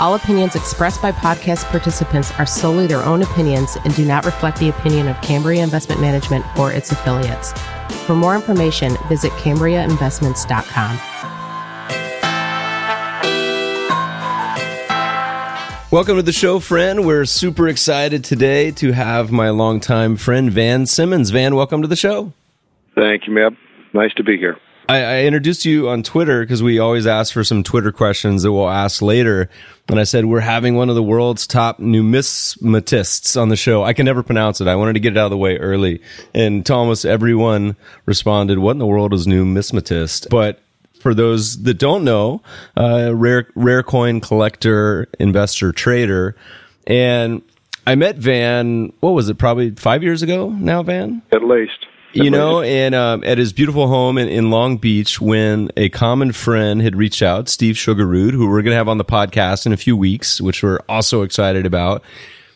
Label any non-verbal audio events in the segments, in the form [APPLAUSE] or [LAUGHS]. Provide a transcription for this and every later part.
All opinions expressed by podcast participants are solely their own opinions and do not reflect the opinion of Cambria Investment Management or its affiliates. For more information, visit CambriaInvestments.com. Welcome to the show, friend. We're super excited today to have my longtime friend Van Simmons. Van, welcome to the show. Thank you, Meb. Nice to be here. I, I introduced you on Twitter because we always ask for some Twitter questions that we'll ask later. And I said, We're having one of the world's top numismatists on the show. I can never pronounce it. I wanted to get it out of the way early. And to almost everyone responded, What in the world is numismatist? But for those that don't know, uh, rare rare coin collector, investor, trader, and I met Van. What was it? Probably five years ago now, Van. At least you know, and um, at his beautiful home in, in, Long Beach, when a common friend had reached out, Steve Sjuggerud, who we're going to have on the podcast in a few weeks, which we're also excited about.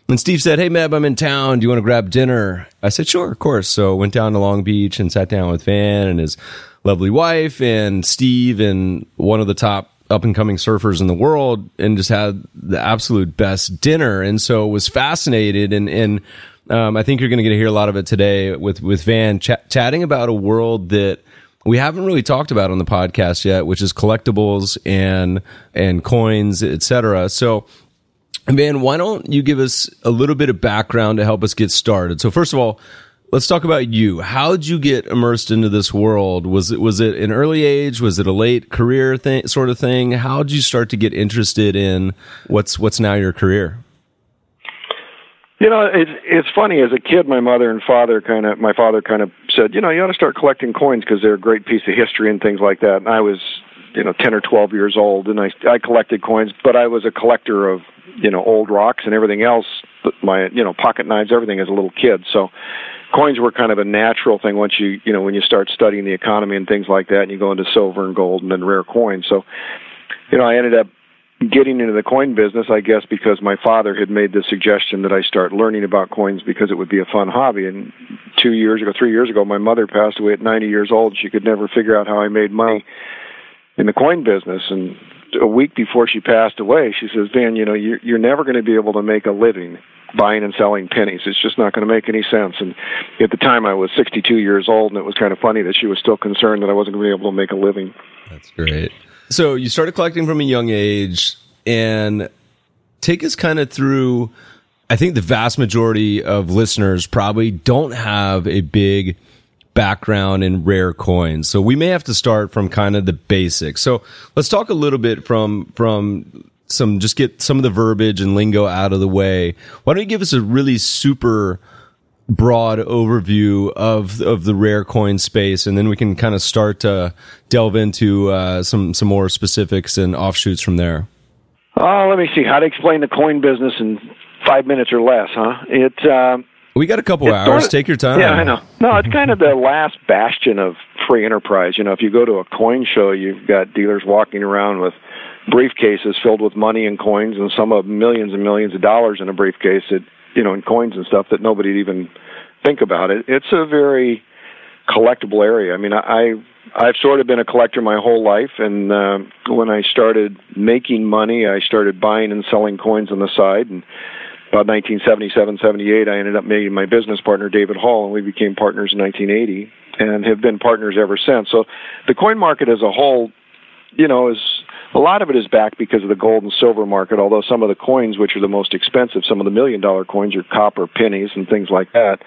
And Steve said, "Hey, Meb, I'm in town. Do you want to grab dinner?" I said, "Sure, of course." So went down to Long Beach and sat down with Van and his lovely wife and Steve and one of the top up and coming surfers in the world, and just had the absolute best dinner. And so was fascinated and and um, I think you're going to get to hear a lot of it today with with Van ch- chatting about a world that we haven't really talked about on the podcast yet, which is collectibles and and coins, etc. So, Van, why don't you give us a little bit of background to help us get started? So, first of all, let's talk about you. How did you get immersed into this world? Was it was it an early age? Was it a late career thing, sort of thing? How did you start to get interested in what's what's now your career? You know, it's it's funny. As a kid, my mother and father kind of, my father kind of said, you know, you ought to start collecting coins because they're a great piece of history and things like that. And I was, you know, ten or twelve years old, and I I collected coins, but I was a collector of, you know, old rocks and everything else. My, you know, pocket knives, everything as a little kid. So, coins were kind of a natural thing once you, you know, when you start studying the economy and things like that, and you go into silver and gold and then rare coins. So, you know, I ended up getting into the coin business, I guess, because my father had made the suggestion that I start learning about coins because it would be a fun hobby. And two years ago, three years ago, my mother passed away at 90 years old. She could never figure out how I made money in the coin business. And a week before she passed away, she says, "Van, you know, you're, you're never going to be able to make a living buying and selling pennies. It's just not going to make any sense." And at the time, I was 62 years old, and it was kind of funny that she was still concerned that I wasn't going to be able to make a living. That's great. So you started collecting from a young age, and take us kind of through. I think the vast majority of listeners probably don't have a big background in rare coins. So we may have to start from kind of the basics. So let's talk a little bit from from some just get some of the verbiage and lingo out of the way. Why don't you give us a really super broad overview of of the rare coin space, and then we can kind of start to delve into uh, some some more specifics and offshoots from there. Oh, let me see how to explain the coin business in five minutes or less, huh? It. Uh, we got a couple hours. Sort of, Take your time. Yeah, I know. No, it's kind of the last bastion of free enterprise. You know, if you go to a coin show, you've got dealers walking around with briefcases filled with money and coins, and some of millions and millions of dollars in a briefcase that you know, in coins and stuff that nobody'd even think about it. It's a very collectible area. I mean, I I've sort of been a collector my whole life, and uh, when I started making money, I started buying and selling coins on the side. And about 1977, 78, I ended up meeting my business partner David Hall, and we became partners in 1980, and have been partners ever since. So, the coin market as a whole, you know, is a lot of it is back because of the gold and silver market, although some of the coins, which are the most expensive, some of the million dollar coins are copper pennies and things like that.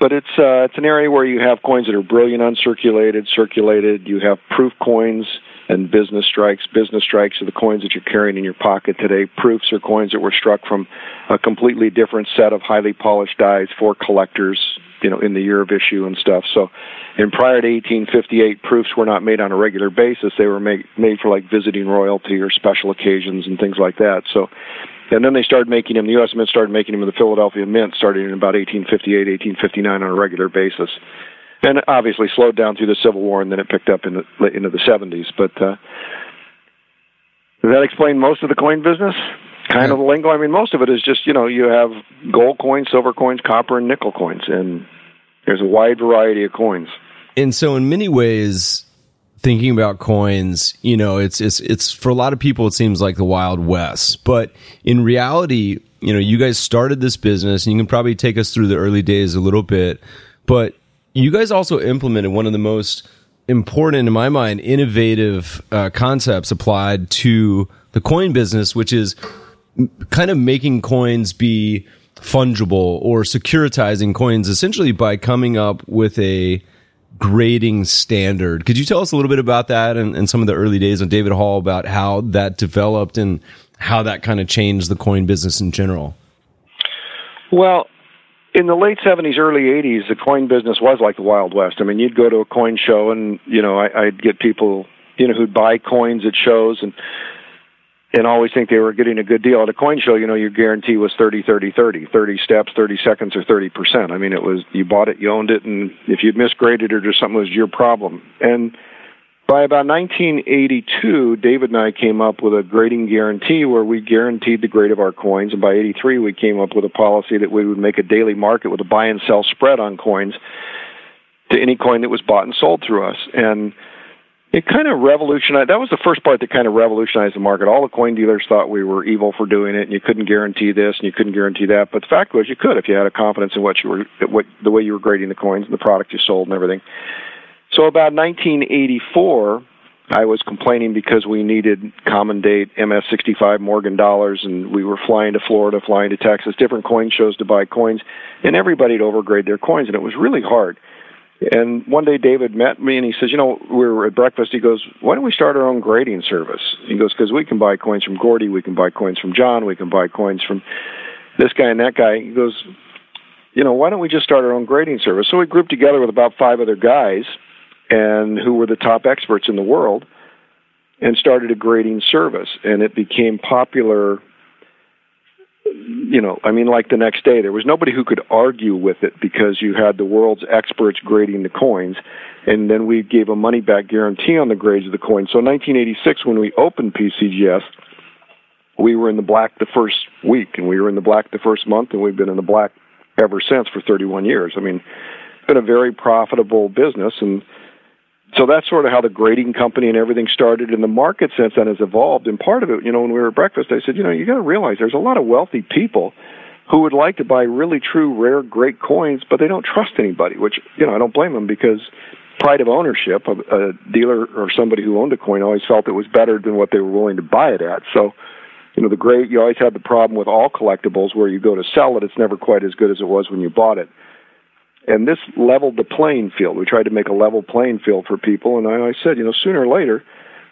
But it's uh, it's an area where you have coins that are brilliant uncirculated, circulated. You have proof coins, and business strikes. Business strikes are the coins that you're carrying in your pocket today. Proofs are coins that were struck from a completely different set of highly polished dies for collectors, you know, in the year of issue and stuff. So, in prior to 1858, proofs were not made on a regular basis. They were made made for like visiting royalty or special occasions and things like that. So, and then they started making them. The U.S. Mint started making them in the Philadelphia Mint, starting in about 1858, 1859 on a regular basis and obviously slowed down through the Civil War, and then it picked up in the, into the 70s. But uh, does that explain most of the coin business? Kind yeah. of the lingo. I mean, most of it is just you know you have gold coins, silver coins, copper, and nickel coins, and there's a wide variety of coins. And so, in many ways, thinking about coins, you know, it's it's it's for a lot of people it seems like the wild west, but in reality, you know, you guys started this business, and you can probably take us through the early days a little bit, but you guys also implemented one of the most important, in my mind, innovative uh, concepts applied to the coin business, which is kind of making coins be fungible or securitizing coins essentially by coming up with a grading standard. Could you tell us a little bit about that and, and some of the early days of David Hall about how that developed and how that kind of changed the coin business in general? Well, in the late 70s, early 80s, the coin business was like the Wild West. I mean, you'd go to a coin show and, you know, I, I'd get people, you know, who'd buy coins at shows and, and always think they were getting a good deal. At a coin show, you know, your guarantee was 30, 30, 30, 30 steps, 30 seconds, or 30%. I mean, it was, you bought it, you owned it, and if you'd misgraded it or something, it was your problem. And, by about 1982, David and I came up with a grading guarantee where we guaranteed the grade of our coins. And by 83, we came up with a policy that we would make a daily market with a buy and sell spread on coins to any coin that was bought and sold through us. And it kind of revolutionized. That was the first part that kind of revolutionized the market. All the coin dealers thought we were evil for doing it, and you couldn't guarantee this and you couldn't guarantee that. But the fact was, you could if you had a confidence in what you were, what the way you were grading the coins and the product you sold and everything. So about 1984, I was complaining because we needed common date MS65 Morgan dollars, and we were flying to Florida, flying to Texas, different coin shows to buy coins, and everybody'd overgrade their coins, and it was really hard. And one day David met me and he says, You know, we were at breakfast. He goes, Why don't we start our own grading service? He goes, Because we can buy coins from Gordy, we can buy coins from John, we can buy coins from this guy and that guy. He goes, You know, why don't we just start our own grading service? So we grouped together with about five other guys and who were the top experts in the world and started a grading service. And it became popular you know i mean like the next day. There was nobody who could argue with it because you had the world's experts grading the coins and then we gave a money back guarantee on the grades of the coins. So in 1986 when we opened pcgs we were in the black the first week and we were in the black the first month and we've been in the black ever since for 31 years. I mean it's been a very profitable business and so that's sort of how the grading company and everything started. And the market since then has evolved. And part of it, you know, when we were at breakfast, I said, you know, you got to realize there's a lot of wealthy people who would like to buy really true, rare, great coins, but they don't trust anybody. Which you know, I don't blame them because pride of ownership. A, a dealer or somebody who owned a coin always felt it was better than what they were willing to buy it at. So. You know, the great, you always had the problem with all collectibles where you go to sell it, it's never quite as good as it was when you bought it and this leveled the playing field. We tried to make a level playing field for people, and I, I said, you know, sooner or later,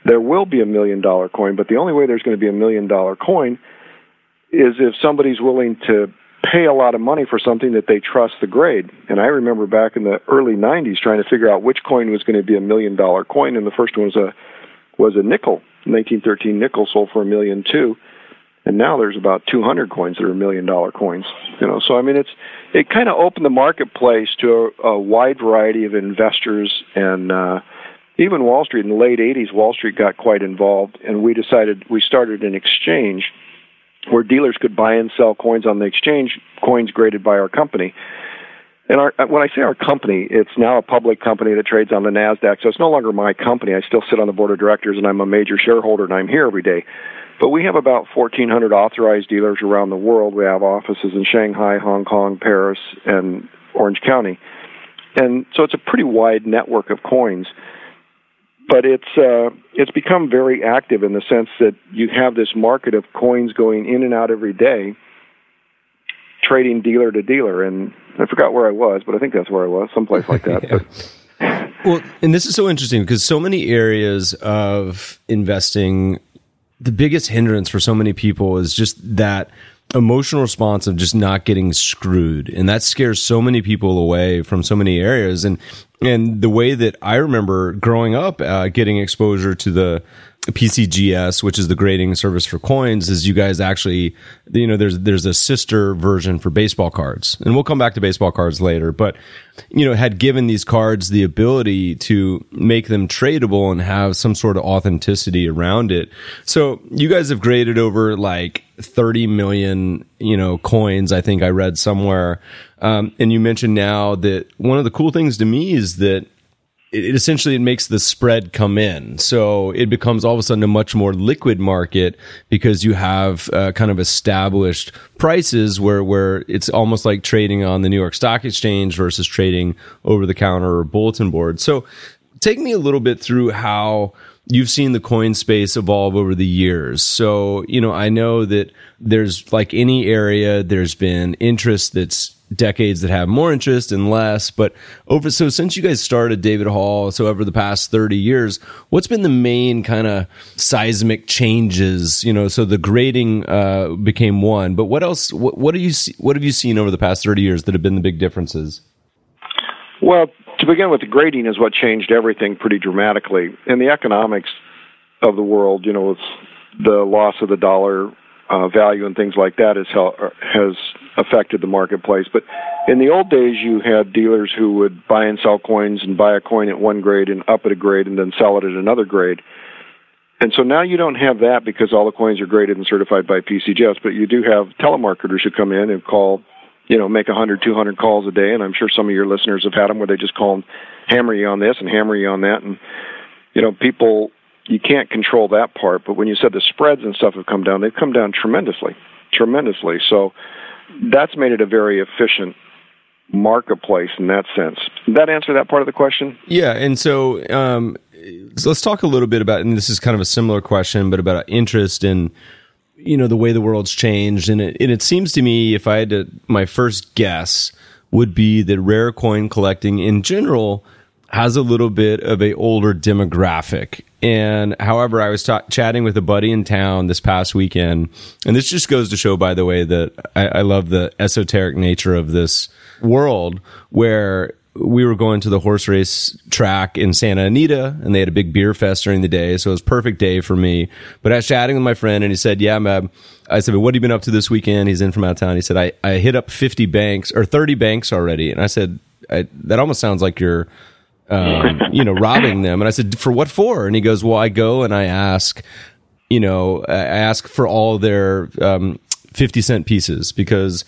there will be a million dollar coin, but the only way there's going to be a million dollar coin is if somebody's willing to pay a lot of money for something that they trust the grade. And I remember back in the early 90s trying to figure out which coin was going to be a million dollar coin, and the first one was a was a nickel, 1913 nickel sold for a million too and now there's about 200 coins that are million dollar coins. You know, so I mean, it's it kind of opened the marketplace to a, a wide variety of investors and uh, even Wall Street in the late 80s. Wall Street got quite involved, and we decided we started an exchange where dealers could buy and sell coins on the exchange, coins graded by our company. And our, when I say our company, it's now a public company that trades on the Nasdaq. So it's no longer my company. I still sit on the board of directors, and I'm a major shareholder, and I'm here every day. But we have about 1,400 authorized dealers around the world. We have offices in Shanghai, Hong Kong, Paris, and Orange County. And so it's a pretty wide network of coins. But it's uh, it's become very active in the sense that you have this market of coins going in and out every day, trading dealer to dealer. And I forgot where I was, but I think that's where I was, someplace like that. [LAUGHS] yeah. but, Well, and this is so interesting because so many areas of investing, the biggest hindrance for so many people is just that emotional response of just not getting screwed. And that scares so many people away from so many areas. And and the way that i remember growing up uh, getting exposure to the PCGS, which is the grading service for coins, is you guys actually, you know, there's there's a sister version for baseball cards, and we'll come back to baseball cards later. But you know, had given these cards the ability to make them tradable and have some sort of authenticity around it. So you guys have graded over like 30 million, you know, coins. I think I read somewhere, um, and you mentioned now that one of the cool things to me is that it essentially it makes the spread come in. So it becomes all of a sudden a much more liquid market because you have uh, kind of established prices where where it's almost like trading on the New York Stock Exchange versus trading over the counter or bulletin board. So take me a little bit through how you've seen the coin space evolve over the years. So, you know, I know that there's like any area, there's been interest that's decades that have more interest and less. But over so since you guys started David Hall, so over the past thirty years, what's been the main kind of seismic changes? You know, so the grading uh, became one, but what else? What, what do you see, what have you seen over the past thirty years that have been the big differences? Well, to begin with, the grading is what changed everything pretty dramatically, and the economics of the world. You know, with the loss of the dollar uh, value and things like that has has affected the marketplace. But in the old days, you had dealers who would buy and sell coins and buy a coin at one grade and up at a grade and then sell it at another grade. And so now you don't have that because all the coins are graded and certified by PCGS, but you do have telemarketers who come in and call, you know, make 100, 200 calls a day. And I'm sure some of your listeners have had them where they just call and hammer you on this and hammer you on that. And, you know, people, you can't control that part. But when you said the spreads and stuff have come down, they've come down tremendously, tremendously. So, that's made it a very efficient marketplace in that sense. Did that answer that part of the question? Yeah, and so, um, let's talk a little bit about, and this is kind of a similar question, but about interest in you know the way the world's changed, and it, and it seems to me, if I had to, my first guess would be that rare coin collecting in general has a little bit of a older demographic. And however, I was ta- chatting with a buddy in town this past weekend, and this just goes to show, by the way, that I, I love the esoteric nature of this world where we were going to the horse race track in Santa Anita and they had a big beer fest during the day. So it was perfect day for me. But I was chatting with my friend and he said, yeah, Meb. I said, what have you been up to this weekend? He's in from out of town. He said, I, I hit up 50 banks or 30 banks already. And I said, I, that almost sounds like you're um, [LAUGHS] you know, robbing them. And I said, for what for? And he goes, well, I go and I ask, you know, I ask for all their um, 50 cent pieces because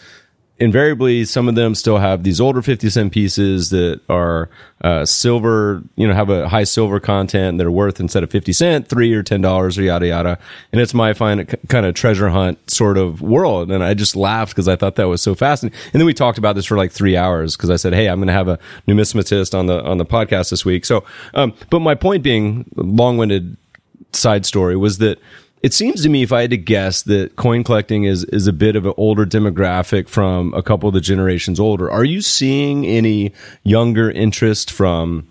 invariably some of them still have these older 50 cent pieces that are uh, silver you know have a high silver content that are worth instead of 50 cent three or ten dollars or yada yada. And it's my fine kind of treasure hunt sort of world. And i just laughed because i thought that was so fascinating. And then we talked about this for like three hours because i said hey i'm going to have a numismatist on the on the podcast this week. So um, but my point being long-winded side story was that it seems to me, if I had to guess, that coin collecting is is a bit of an older demographic from a couple of the generations older. Are you seeing any younger interest from?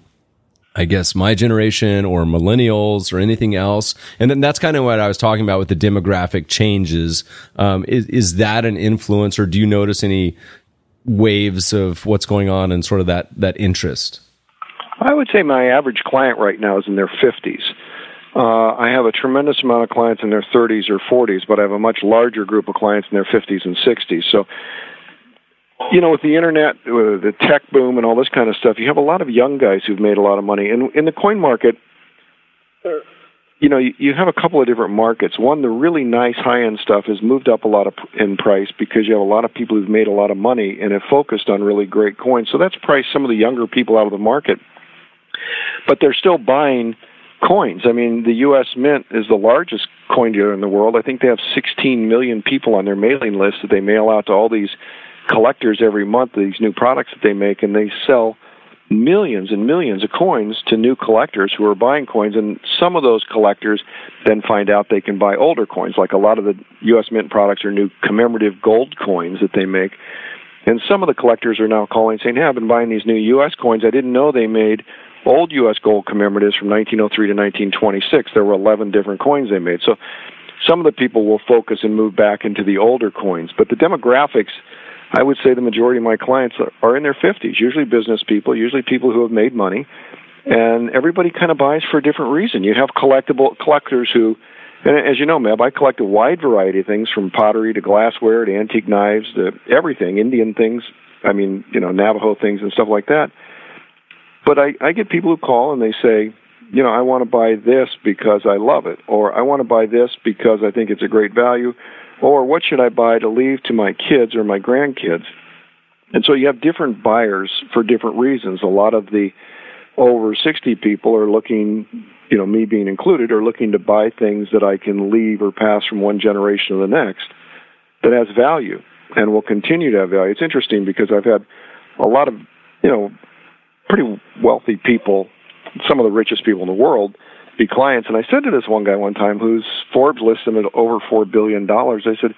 I guess my generation or millennials or anything else. And then that's kind of what I was talking about with the demographic changes. Um, is, is that an influence or do you notice any waves of what's going on and sort of that, that interest? I would say my average client right now is in their 50s. Uh, I have a tremendous amount of clients in their 30s or 40s, but I have a much larger group of clients in their 50s and 60s. So, you know, with the internet, with the tech boom, and all this kind of stuff, you have a lot of young guys who've made a lot of money. And in the coin market, you know, you have a couple of different markets. One, the really nice high-end stuff has moved up a lot of in price because you have a lot of people who've made a lot of money and have focused on really great coins. So that's priced some of the younger people out of the market. But they're still buying coins. I mean, the U.S. Mint is the largest coin dealer in the world. I think they have 16 million people on their mailing list that they mail out to all these collectors every month, these new products that they make, and they sell millions and millions of coins to new collectors who are buying coins. And some of those collectors then find out they can buy older coins, like a lot of the U.S. Mint products are new commemorative gold coins that they make. And some of the collectors are now calling saying, Hey, I've been buying these new U.S. coins. I didn't know they made old U.S. gold commemoratives from 1903 to 1926. There were 11 different coins they made. So some of the people will focus and move back into the older coins, but the demographics. I would say the majority of my clients are in their 50s, usually business people, usually people who have made money, and everybody kind of buys for a different reason. You have collectible collectors who, and as you know, Meb, I collect a wide variety of things from pottery to glassware to antique knives to everything, Indian things. I mean, you know, Navajo things and stuff like that. But I, I get people who call and they say, you know, I want to buy this because I love it, or I want to buy this because I think it's a great value, or what should I buy to leave to my kids or my grandkids? And so you have different buyers for different reasons. A lot of the over 60 people are looking, you know, me being included, are looking to buy things that I can leave or pass from one generation to the next that has value and will continue to have value. It's interesting because I've had a lot of, you know, pretty wealthy people, some of the richest people in the world, be clients. And I said to this one guy one time, whose Forbes listed at over four billion dollars, I said,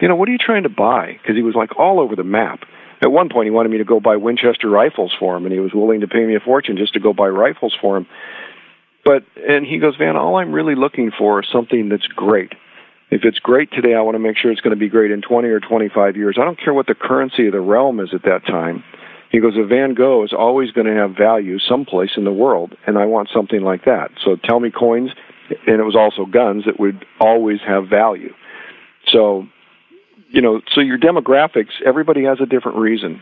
you know, what are you trying to buy? Because he was like all over the map. At one point, he wanted me to go buy Winchester rifles for him, and he was willing to pay me a fortune just to go buy rifles for him. But and he goes, Van, all I'm really looking for is something that's great. If it's great today, I want to make sure it's going to be great in 20 or 25 years. I don't care what the currency of the realm is at that time. He goes, a Van Gogh is always going to have value someplace in the world, and I want something like that. So tell me coins, and it was also guns that would always have value. So, you know, so your demographics, everybody has a different reason.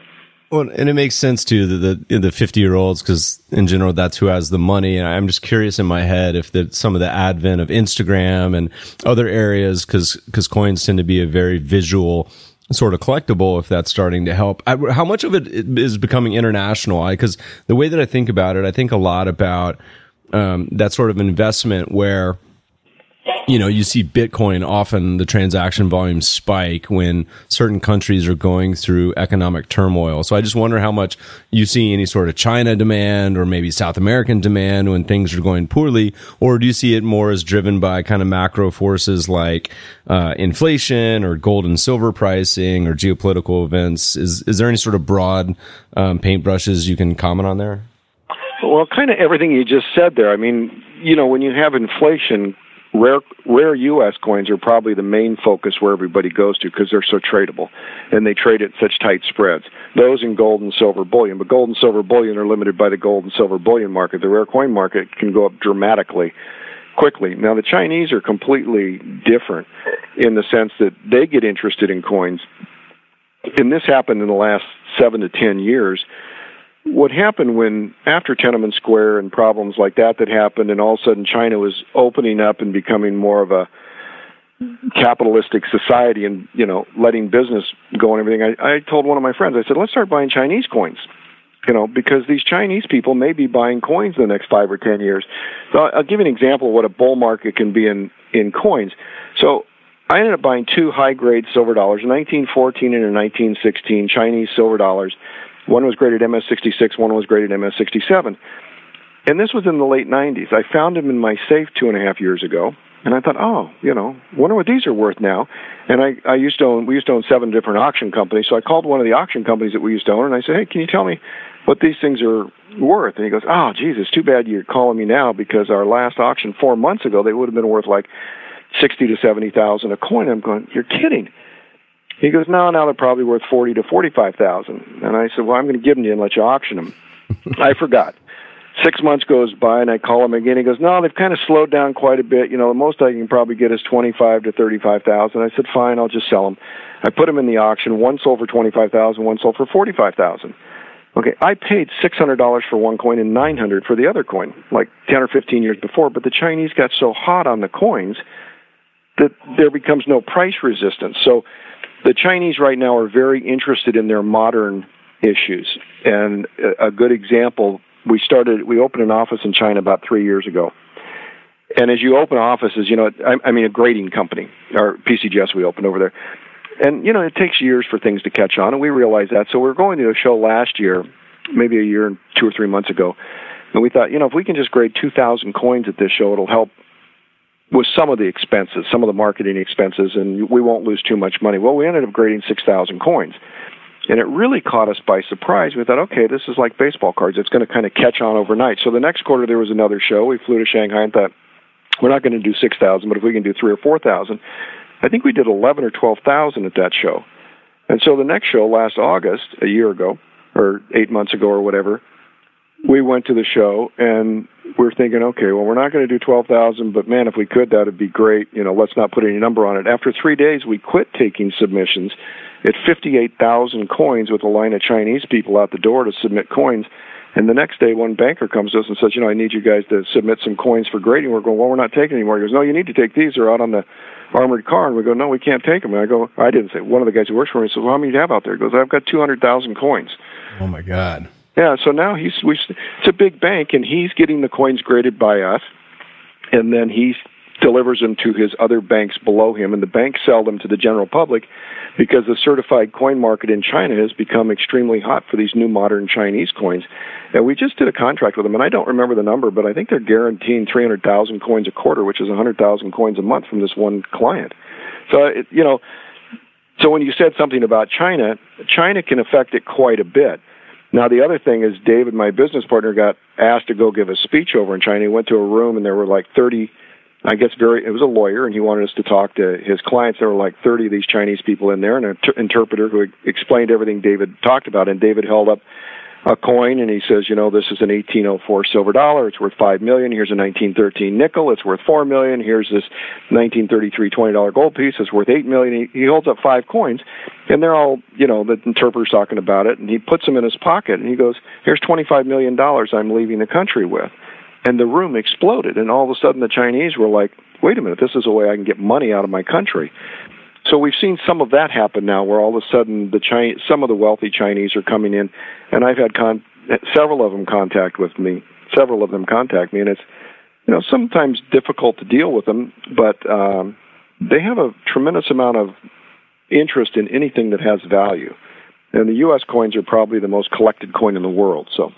Well, and it makes sense too the the, the fifty year olds because in general that's who has the money. And I'm just curious in my head if the, some of the advent of Instagram and other areas because because coins tend to be a very visual sort of collectible if that's starting to help. I, how much of it is becoming international? Because the way that I think about it, I think a lot about um, that sort of investment where you know, you see Bitcoin often the transaction volume spike when certain countries are going through economic turmoil. So I just wonder how much you see any sort of China demand or maybe South American demand when things are going poorly, or do you see it more as driven by kind of macro forces like uh, inflation or gold and silver pricing or geopolitical events? Is is there any sort of broad um, paintbrushes you can comment on there? Well, kind of everything you just said there. I mean, you know, when you have inflation Rare, rare U.S. coins are probably the main focus where everybody goes to because they're so tradable, and they trade at such tight spreads. Those in gold and silver bullion, but gold and silver bullion are limited by the gold and silver bullion market. The rare coin market can go up dramatically quickly. Now the Chinese are completely different in the sense that they get interested in coins, and this happened in the last seven to ten years what happened when after Tiananmen Square and problems like that that happened, and all of a sudden China was opening up and becoming more of a capitalistic society and you know letting business go and everything. I, I told one of my friends, I said, let's start buying Chinese coins. You know, because these Chinese people may be buying coins in the next five or ten years. So I'll give you an example of what a bull market can be in in coins. So I ended up buying two high grade silver dollars, 1914 and a 1916 Chinese silver dollars one was graded MS66, one was graded MS67. And this was in the late 90s. I found them in my safe two and a half years ago. And I thought, oh, you know, wonder what these are worth now. And I, I used to own, we used to own seven different auction companies. So I called one of the auction companies that we used to own and I said, hey, can you tell me what these things are worth? And he goes, oh, geez, it's too bad you're calling me now because our last auction four months ago, they would have been worth like 60 to 70,000 a coin. I'm going, you're kidding. He goes, no, now they're probably worth forty to forty-five thousand. And I said, well, I'm going to give them to you and let you auction them. [LAUGHS] I forgot. Six months goes by, and I call him again. He goes, no, they've kind of slowed down quite a bit. You know, the most I can probably get is twenty-five to thirty-five thousand. I said, fine, I'll just sell them. I put them in the auction. One sold for twenty-five thousand. One sold for forty-five thousand. Okay, I paid six hundred dollars for one coin and nine hundred for the other coin, like ten or fifteen years before. But the Chinese got so hot on the coins that there becomes no price resistance. So the Chinese right now are very interested in their modern issues. And a good example, we started, we opened an office in China about three years ago. And as you open offices, you know, I, I mean, a grading company, or PCGS we opened over there. And, you know, it takes years for things to catch on, and we realize that. So we were going to a show last year, maybe a year and two or three months ago, and we thought, you know, if we can just grade 2,000 coins at this show, it'll help with some of the expenses, some of the marketing expenses, and we won't lose too much money. Well, we ended up grading 6,000 coins. And it really caught us by surprise. We thought, okay, this is like baseball cards. It's going to kind of catch on overnight. So the next quarter there was another show. We flew to Shanghai and thought, we're not going to do 6,000, but if we can do 3 or 4,000. I think we did 11 or 12,000 at that show. And so the next show last August, a year ago, or eight months ago, or whatever, we went to the show and we are thinking, okay, well, we're not going to do 12,000, but man, if we could, that'd be great. You know, let's not put any number on it. After three days, we quit taking submissions at 58,000 coins with a line of Chinese people out the door to submit coins. And the next day, one banker comes to us and says, you know, I need you guys to submit some coins for grading. We're going, well, we're not taking anymore. He goes, no, you need to take these. They're out on the armored car. And we go, no, we can't take them. And I go, I didn't say. One of the guys who works for me says, well, how many do you have out there? He goes, I've got 200,000 coins. Oh, my God. Yeah, so now he's we, it's a big bank, and he's getting the coins graded by us, and then he delivers them to his other banks below him, and the banks sell them to the general public because the certified coin market in China has become extremely hot for these new modern Chinese coins. And we just did a contract with them, and I don't remember the number, but I think they're guaranteeing 300,000 coins a quarter, which is 100,000 coins a month from this one client. So, it, you know, so when you said something about China, China can affect it quite a bit. Now, the other thing is, David, my business partner, got asked to go give a speech over in China. He went to a room, and there were like 30, I guess, very, it was a lawyer, and he wanted us to talk to his clients. There were like 30 of these Chinese people in there, and an inter- interpreter who explained everything David talked about. And David held up a coin and he says, you know, this is an 1804 silver dollar. It's worth five million. Here's a 1913 nickel. It's worth four million. Here's this 1933 twenty dollar gold piece. It's worth eight million. He, he holds up five coins, and they're all, you know, the interpreter's talking about it, and he puts them in his pocket and he goes, here's 25 million dollars I'm leaving the country with. And the room exploded, and all of a sudden the Chinese were like, wait a minute, this is a way I can get money out of my country. So we've seen some of that happen now, where all of a sudden the Chinese, some of the wealthy Chinese are coming in, and I've had con- several of them contact with me. Several of them contact me, and it's you know sometimes difficult to deal with them, but um, they have a tremendous amount of interest in anything that has value. And the U.S. coins are probably the most collected coin in the world. So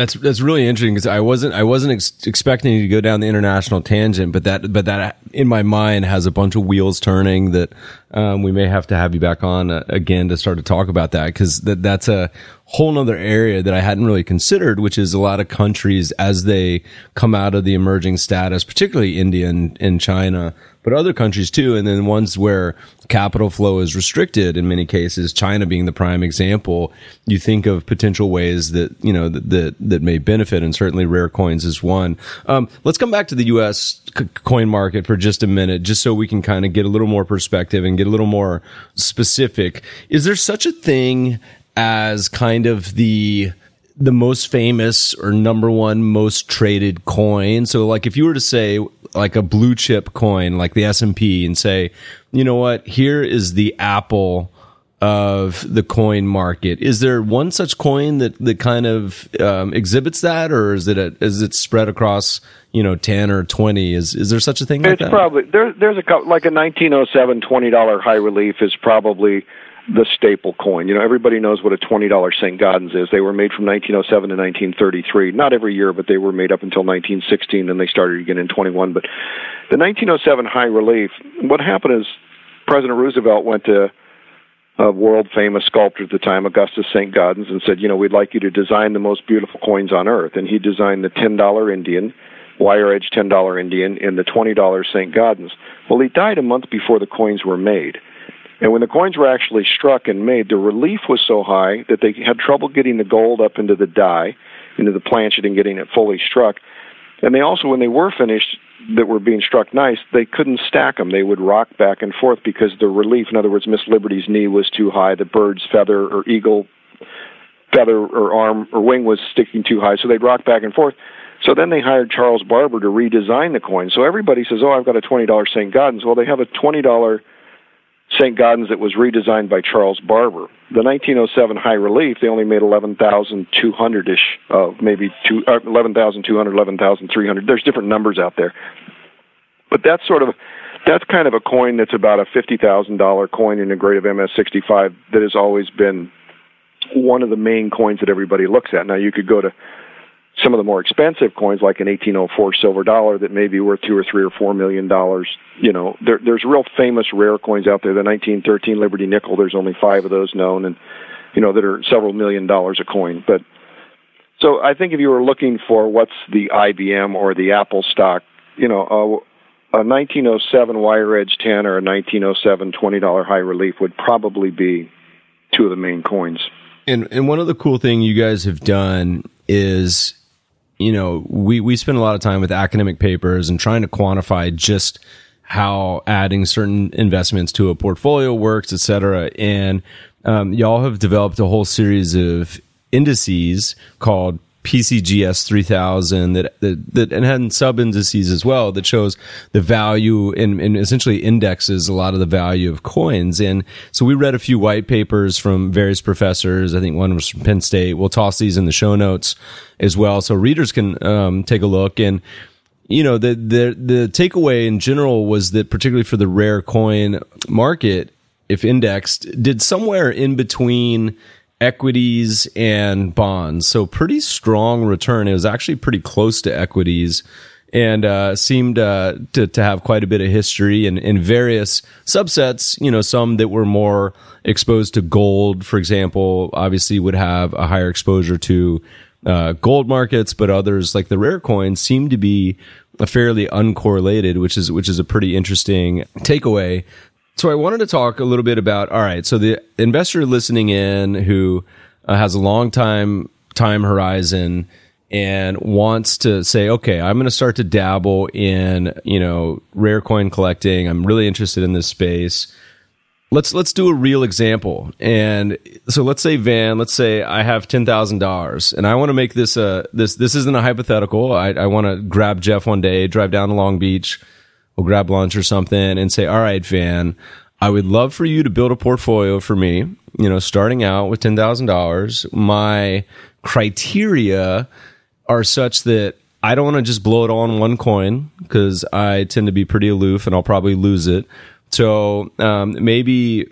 that's that's really interesting because I wasn't I wasn't ex- expecting you to go down the international tangent, but that but that in my mind has a bunch of wheels turning that um, we may have to have you back on uh, again to start to talk about that because that that's a whole nother area that I hadn't really considered, which is a lot of countries as they come out of the emerging status, particularly India and, and China, but other countries too. And then ones where capital flow is restricted in many cases, China being the prime example. You think of potential ways that, you know, that, that, that may benefit and certainly rare coins is one. Um, let's come back to the U.S. C- coin market for just a minute, just so we can kind of get a little more perspective and get a little more specific. Is there such a thing as kind of the, the most famous or number one most traded coin. So like if you were to say like a blue chip coin like the S&P and say, you know what, here is the Apple of the coin market. Is there one such coin that, that kind of um, exhibits that, or is it a, is it spread across you know ten or twenty? Is is there such a thing? Like it's that? probably there. There's a couple, like a 1907 twenty dollar high relief is probably the staple coin. You know, everybody knows what a $20 St. Gaudens is. They were made from 1907 to 1933. Not every year, but they were made up until 1916, and they started again in 21. But the 1907 high relief, what happened is President Roosevelt went to a world famous sculptor at the time, Augustus St. Gaudens, and said, you know, we'd like you to design the most beautiful coins on earth. And he designed the $10 Indian, wire edge $10 Indian, and the $20 St. Gaudens. Well, he died a month before the coins were made. And when the coins were actually struck and made, the relief was so high that they had trouble getting the gold up into the die, into the planchet, and getting it fully struck. And they also, when they were finished, that were being struck nice, they couldn't stack them. They would rock back and forth because the relief, in other words, Miss Liberty's knee was too high, the bird's feather or eagle feather or arm or wing was sticking too high, so they'd rock back and forth. So then they hired Charles Barber to redesign the coin. So everybody says, "Oh, I've got a twenty dollars St. Gaudens." Well, they have a twenty dollar St. Gaudens that was redesigned by Charles Barber. The 1907 high relief, they only made 11,200 ish, uh, maybe two, uh, 11,200, 11,300. There's different numbers out there. But that's sort of, that's kind of a coin that's about a $50,000 coin in a grade of MS65 that has always been one of the main coins that everybody looks at. Now you could go to some of the more expensive coins, like an 1804 silver dollar, that may be worth two or three or four million dollars. You know, there, there's real famous rare coins out there. The 1913 Liberty nickel. There's only five of those known, and you know that are several million dollars a coin. But so I think if you were looking for what's the IBM or the Apple stock, you know, a, a 1907 wire edge 10 or a 1907 $20 high relief would probably be two of the main coins. And and one of the cool thing you guys have done is you know, we, we spend a lot of time with academic papers and trying to quantify just how adding certain investments to a portfolio works, et cetera. And um, y'all have developed a whole series of indices called PCGS 3000 that, that, that and had sub indices as well that shows the value and, and essentially indexes a lot of the value of coins. And so we read a few white papers from various professors. I think one was from Penn State. We'll toss these in the show notes as well. So readers can, um, take a look and, you know, the, the, the takeaway in general was that particularly for the rare coin market, if indexed, did somewhere in between equities and bonds. So pretty strong return. It was actually pretty close to equities and uh, seemed uh, to, to have quite a bit of history in, in various subsets. You know, some that were more exposed to gold, for example, obviously would have a higher exposure to uh, gold markets, but others like the rare coins seem to be fairly uncorrelated, which is which is a pretty interesting takeaway so I wanted to talk a little bit about all right. So the investor listening in who uh, has a long time time horizon and wants to say, okay, I'm going to start to dabble in you know rare coin collecting. I'm really interested in this space. Let's let's do a real example. And so let's say Van, let's say I have ten thousand dollars, and I want to make this a this this isn't a hypothetical. I, I want to grab Jeff one day, drive down to Long Beach we'll grab lunch or something and say, all right, Van, I would love for you to build a portfolio for me, you know, starting out with $10,000. My criteria are such that I don't want to just blow it all on one coin because I tend to be pretty aloof and I'll probably lose it. So um, maybe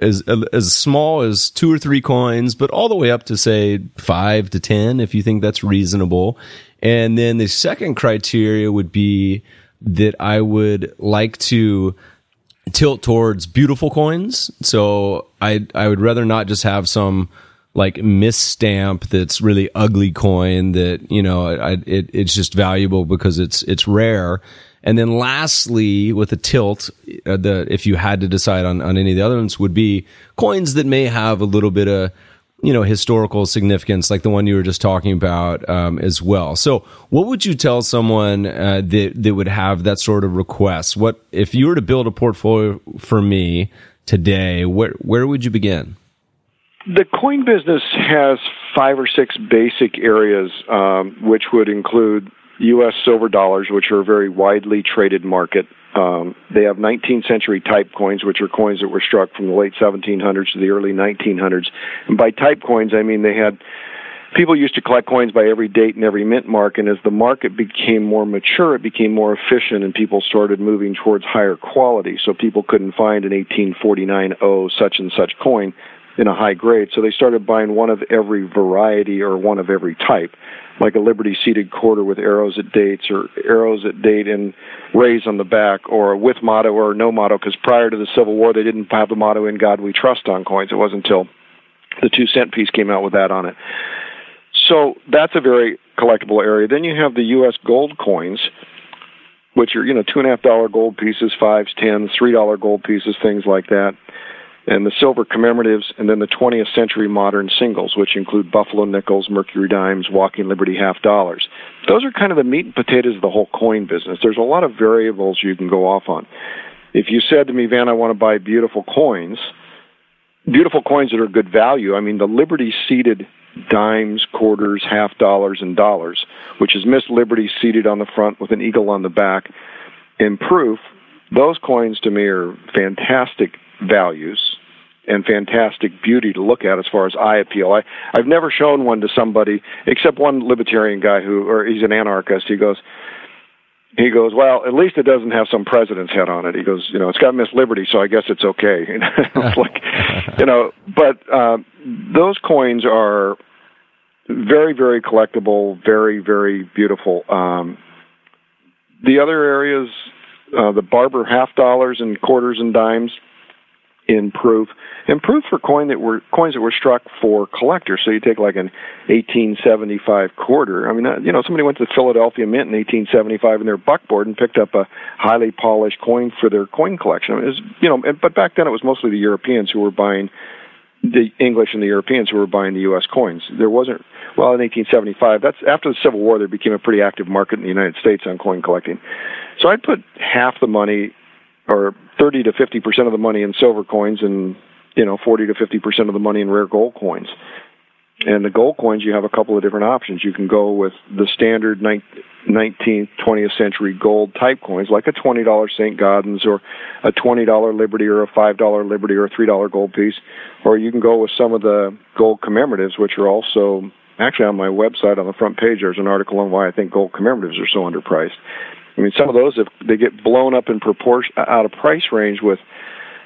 as as small as two or three coins, but all the way up to say five to ten, if you think that's reasonable. And then the second criteria would be that I would like to tilt towards beautiful coins. So I I would rather not just have some like misstamp that's really ugly coin that you know I, it, it's just valuable because it's it's rare. And then lastly, with a tilt, uh, the if you had to decide on on any of the other ones, would be coins that may have a little bit of you know historical significance like the one you were just talking about um, as well so what would you tell someone uh, that that would have that sort of request what if you were to build a portfolio for me today where where would you begin the coin business has five or six basic areas um, which would include U.S. silver dollars, which are a very widely traded market. Um, they have 19th century type coins, which are coins that were struck from the late 1700s to the early 1900s. And by type coins, I mean they had people used to collect coins by every date and every mint mark. And as the market became more mature, it became more efficient, and people started moving towards higher quality. So people couldn't find an 1849 O such and such coin in a high grade. So they started buying one of every variety or one of every type like a Liberty seated quarter with arrows at dates or arrows at date and rays on the back or with motto or no motto because prior to the Civil War they didn't have the motto in God we trust on coins. It wasn't until the two cent piece came out with that on it. So that's a very collectible area. Then you have the U.S. gold coins, which are you know two and a half dollar gold pieces, fives, tens, three dollar gold pieces, things like that and the silver commemoratives, and then the 20th century modern singles, which include Buffalo nickels, Mercury dimes, Walking Liberty half dollars. Those are kind of the meat and potatoes of the whole coin business. There's a lot of variables you can go off on. If you said to me, Van, I want to buy beautiful coins, beautiful coins that are good value, I mean, the Liberty seated dimes, quarters, half dollars, and dollars, which is Miss Liberty seated on the front with an eagle on the back, in proof, those coins to me are fantastic values and fantastic beauty to look at as far as eye appeal. I, I've never shown one to somebody except one libertarian guy who, or he's an anarchist. He goes, he goes, well, at least it doesn't have some president's head on it. He goes, you know, it's got Miss Liberty, so I guess it's okay. [LAUGHS] it's [LAUGHS] like, you know, but uh, those coins are very, very collectible, very, very beautiful. Um, the other areas, uh, the Barber half dollars and quarters and dimes in proof. And proof for coin that were coins that were struck for collectors. So you take like an 1875 quarter. I mean, uh, you know, somebody went to the Philadelphia Mint in 1875 in their buckboard and picked up a highly polished coin for their coin collection. I mean, it was, you know, but back then it was mostly the Europeans who were buying the English and the Europeans who were buying the U.S. coins. There wasn't, well, in 1875, that's after the Civil War, there became a pretty active market in the United States on coin collecting. So I'd put half the money, or 30 to 50 percent of the money in silver coins, and you know, 40 to 50 percent of the money in rare gold coins. And the gold coins, you have a couple of different options. You can go with the standard 19th, 20th century gold type coins, like a $20 St. Gaudens or a $20 Liberty or a $5 Liberty or a $3 gold piece. Or you can go with some of the gold commemoratives, which are also actually on my website on the front page. There's an article on why I think gold commemoratives are so underpriced. I mean, some of those, if they get blown up in proportion out of price range with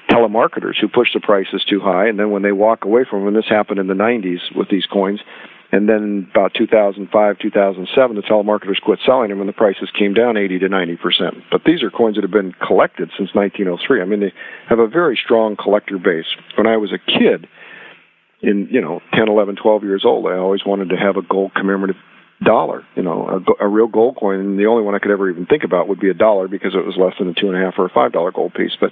telemarketers who push the prices too high, and then when they walk away from them, and this happened in the 90s with these coins, and then about 2005, 2007, the telemarketers quit selling them, and the prices came down 80 to 90 percent. But these are coins that have been collected since 1903. I mean, they have a very strong collector base. When I was a kid, in you know 10, 11, 12 years old, I always wanted to have a gold commemorative dollar, you know, a, a real gold coin. And the only one I could ever even think about would be a dollar because it was less than a two and a half or a five dollar gold piece. But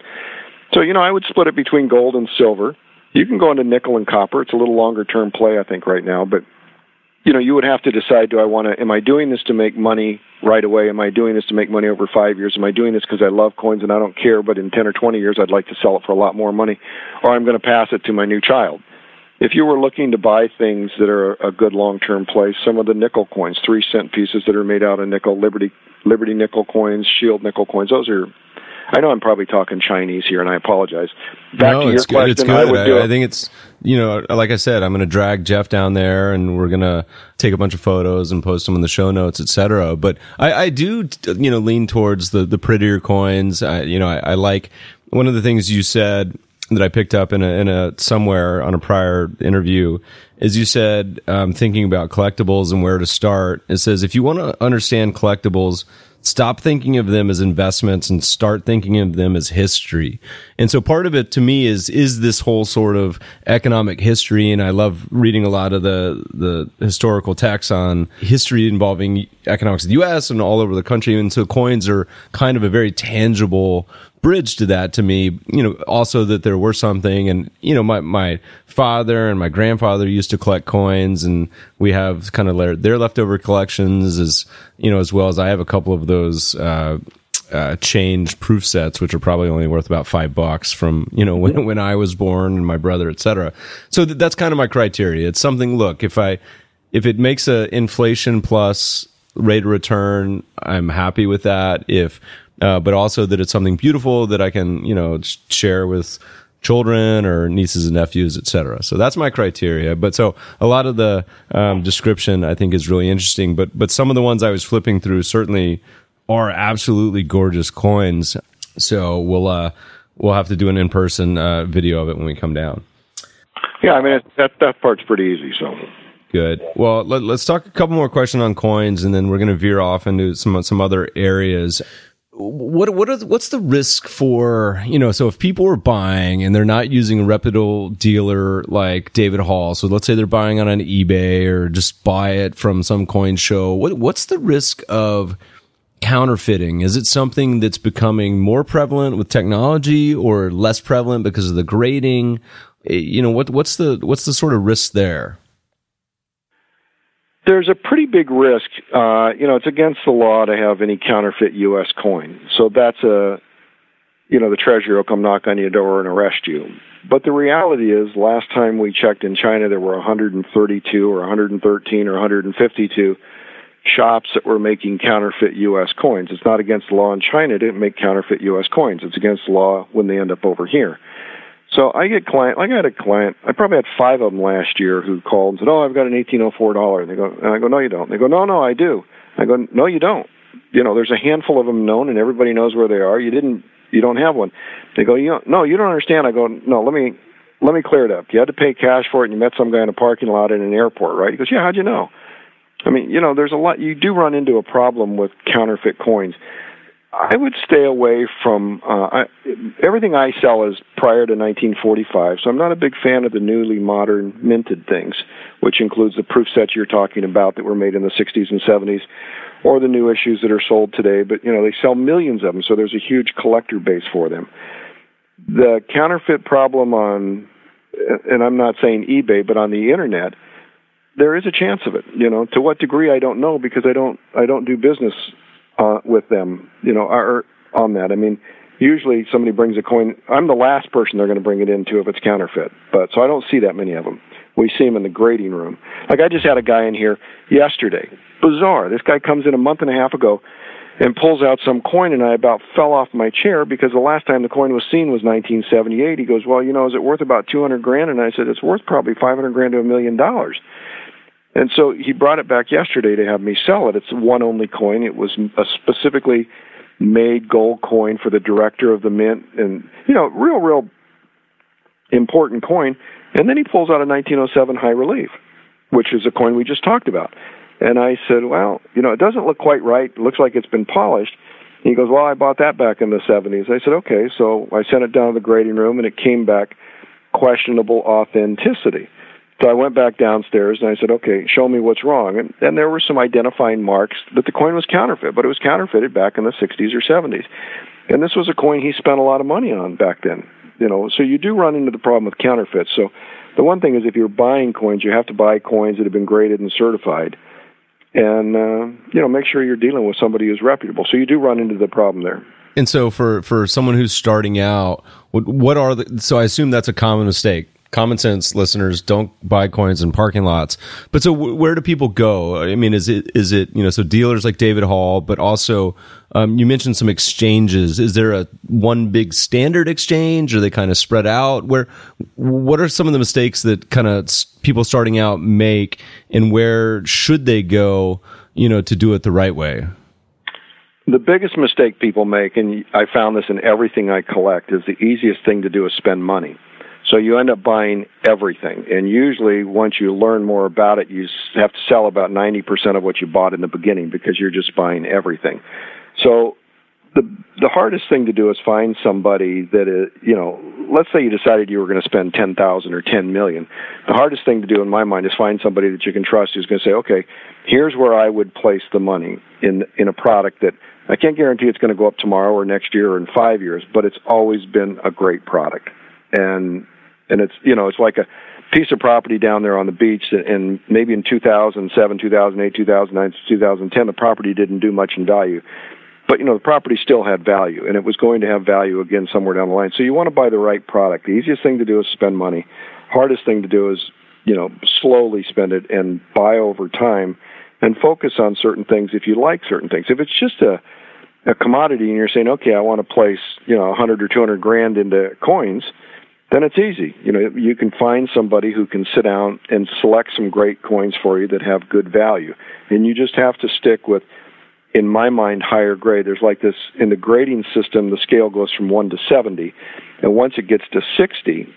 so, you know, I would split it between gold and silver. You can go into nickel and copper. It's a little longer term play, I think, right now. But, you know, you would have to decide do I want to, am I doing this to make money right away? Am I doing this to make money over five years? Am I doing this because I love coins and I don't care, but in 10 or 20 years I'd like to sell it for a lot more money? Or I'm going to pass it to my new child. If you were looking to buy things that are a good long term play, some of the nickel coins, three cent pieces that are made out of nickel, Liberty Liberty nickel coins, Shield nickel coins, those are I know I'm probably talking Chinese here, and I apologize. Back no, it's good. It's good. I, I, I, think it's you know, like I said, I'm going to drag Jeff down there, and we're going to take a bunch of photos and post them in the show notes, etc. But I, I, do, you know, lean towards the the prettier coins. I, you know, I, I like one of the things you said that I picked up in a, in a somewhere on a prior interview is you said um, thinking about collectibles and where to start. It says if you want to understand collectibles stop thinking of them as investments and start thinking of them as history. And so part of it to me is is this whole sort of economic history and I love reading a lot of the the historical texts on history involving economics of the US and all over the country and so coins are kind of a very tangible bridge to that to me, you know, also that there were something and, you know, my, my father and my grandfather used to collect coins and we have kind of their, their leftover collections as, you know, as well as I have a couple of those, uh, uh, change proof sets, which are probably only worth about five bucks from, you know, [LAUGHS] when, when I was born and my brother, et cetera. So th- that's kind of my criteria. It's something, look, if I, if it makes a inflation plus rate of return, I'm happy with that. If uh, but also that it's something beautiful that I can, you know, share with children or nieces and nephews, etc. So that's my criteria. But so a lot of the um, description I think is really interesting. But but some of the ones I was flipping through certainly are absolutely gorgeous coins. So we'll uh, we'll have to do an in person uh, video of it when we come down. Yeah, I mean that that part's pretty easy. So good. Well, let, us talk a couple more questions on coins, and then we're going to veer off into some some other areas what what are, what's the risk for you know so if people are buying and they're not using a reputable dealer like David Hall so let's say they're buying on an eBay or just buy it from some coin show what what's the risk of counterfeiting? Is it something that's becoming more prevalent with technology or less prevalent because of the grading? Eh, you know what what's the what's the sort of risk there there's a pretty big risk. Uh, you know, it's against the law to have any counterfeit U.S. coin. So that's a, you know, the treasury will come knock on your door and arrest you. But the reality is, last time we checked in China, there were 132 or 113 or 152 shops that were making counterfeit U.S. coins. It's not against the law in China to make counterfeit U.S. coins. It's against the law when they end up over here. So I get client. I got a client. I probably had five of them last year who called and said, "Oh, I've got an eighteen oh four dollar." They go, and I go, "No, you don't." They go, "No, no, I do." I go, "No, you don't." You know, there's a handful of them known, and everybody knows where they are. You didn't. You don't have one. They go, "You don't, no, you don't understand." I go, "No, let me let me clear it up. You had to pay cash for it, and you met some guy in a parking lot in an airport, right? He goes, yeah. How'd you know? I mean, you know, there's a lot. You do run into a problem with counterfeit coins. I would stay away from uh, I, everything I sell is prior to 1945, so I'm not a big fan of the newly modern minted things, which includes the proof sets you're talking about that were made in the 60s and 70s, or the new issues that are sold today. But you know, they sell millions of them, so there's a huge collector base for them. The counterfeit problem on, and I'm not saying eBay, but on the internet, there is a chance of it. You know, to what degree I don't know because I don't I don't do business uh, with them, you know, are on that. I mean, usually somebody brings a coin. I'm the last person they're going to bring it into if it's counterfeit. But so I don't see that many of them. We see them in the grading room. Like I just had a guy in here yesterday. Bizarre. This guy comes in a month and a half ago and pulls out some coin, and I about fell off my chair because the last time the coin was seen was 1978. He goes, "Well, you know, is it worth about 200 grand?" And I said, "It's worth probably 500 grand to a million dollars." And so he brought it back yesterday to have me sell it. It's one only coin. It was a specifically made gold coin for the director of the mint, and you know, real, real important coin. And then he pulls out a 1907 high relief, which is a coin we just talked about. And I said, well, you know, it doesn't look quite right. It looks like it's been polished. He goes, well, I bought that back in the 70s. I said, okay. So I sent it down to the grading room, and it came back questionable authenticity. So I went back downstairs and I said, okay, show me what's wrong. And, and there were some identifying marks that the coin was counterfeit, but it was counterfeited back in the 60s or 70s. And this was a coin he spent a lot of money on back then. You know, so you do run into the problem with counterfeits. So the one thing is if you're buying coins, you have to buy coins that have been graded and certified. And, uh, you know, make sure you're dealing with somebody who's reputable. So you do run into the problem there. And so for, for someone who's starting out, what, what are the, so I assume that's a common mistake common sense listeners don't buy coins in parking lots. But so w- where do people go? I mean, is it is it you know so dealers like David Hall, but also um, you mentioned some exchanges. Is there a one big standard exchange? Are they kind of spread out? Where what are some of the mistakes that kind of people starting out make, and where should they go? You know, to do it the right way. The biggest mistake people make, and I found this in everything I collect, is the easiest thing to do is spend money. So you end up buying everything. And usually, once you learn more about it, you have to sell about 90% of what you bought in the beginning because you're just buying everything. So the the hardest thing to do is find somebody that is, you know, let's say you decided you were going to spend 10,000 or 10 million. The hardest thing to do in my mind is find somebody that you can trust who's going to say, "Okay, here's where I would place the money in in a product that I can't guarantee it's going to go up tomorrow or next year or in 5 years, but it's always been a great product." And and it's you know it's like a piece of property down there on the beach and maybe in 2007 2008 2009 2010 the property didn't do much in value. But you know the property still had value and it was going to have value again somewhere down the line. So you want to buy the right product. The easiest thing to do is spend money. Hardest thing to do is you know slowly spend it and buy over time and focus on certain things if you like certain things. If it's just a a commodity and you're saying okay I want to place you know 100 or 200 grand into coins then it's easy. You know, you can find somebody who can sit down and select some great coins for you that have good value. And you just have to stick with, in my mind, higher grade. There's like this in the grading system, the scale goes from 1 to 70. And once it gets to 60,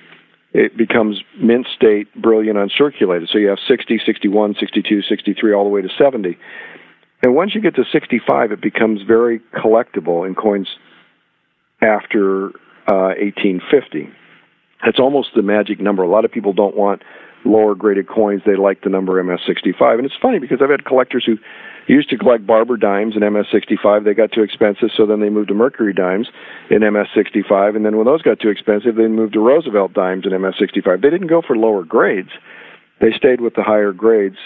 it becomes mint state, brilliant, uncirculated. So you have 60, 61, 62, 63, all the way to 70. And once you get to 65, it becomes very collectible in coins after uh, 1850. That's almost the magic number. A lot of people don't want lower graded coins. They like the number MS65. And it's funny because I've had collectors who used to collect Barber dimes in MS65. They got too expensive, so then they moved to Mercury dimes in MS65. And then when those got too expensive, they moved to Roosevelt dimes in MS65. They didn't go for lower grades. They stayed with the higher grades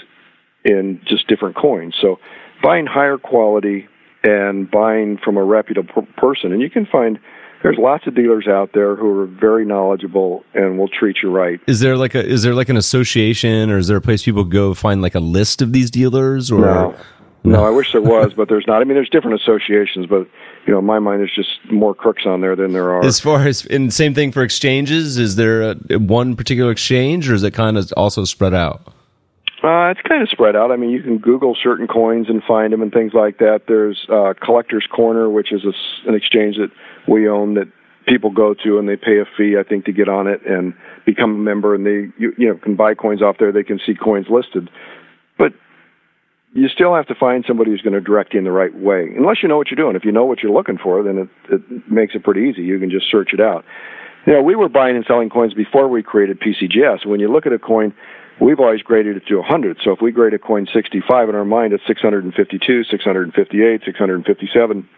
in just different coins. So buying higher quality and buying from a reputable person. And you can find there's lots of dealers out there who are very knowledgeable and will treat you right. Is there like a is there like an association or is there a place people go find like a list of these dealers or no. No, I wish there was, but there's not. I mean, there's different associations, but you know, in my mind, there's just more crooks on there than there are. As far as, and same thing for exchanges. Is there a, one particular exchange, or is it kind of also spread out? Uh, it's kind of spread out. I mean, you can Google certain coins and find them and things like that. There's uh, Collector's Corner, which is a, an exchange that we own that people go to and they pay a fee, I think, to get on it and become a member, and they you, you know can buy coins off there. They can see coins listed, but you still have to find somebody who's going to direct you in the right way. Unless you know what you're doing. If you know what you're looking for, then it, it makes it pretty easy. You can just search it out. You know, we were buying and selling coins before we created PCGS. When you look at a coin, we've always graded it to 100. So if we grade a coin 65 in our mind, it's 652, 658, 657,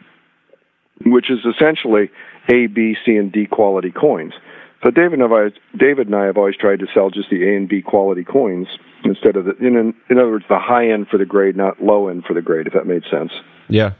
which is essentially A, B, C, and D quality coins. So David and I, David and I have always tried to sell just the A and B quality coins instead of the in in other words the high end for the grade, not low end for the grade. If that made sense. Yeah,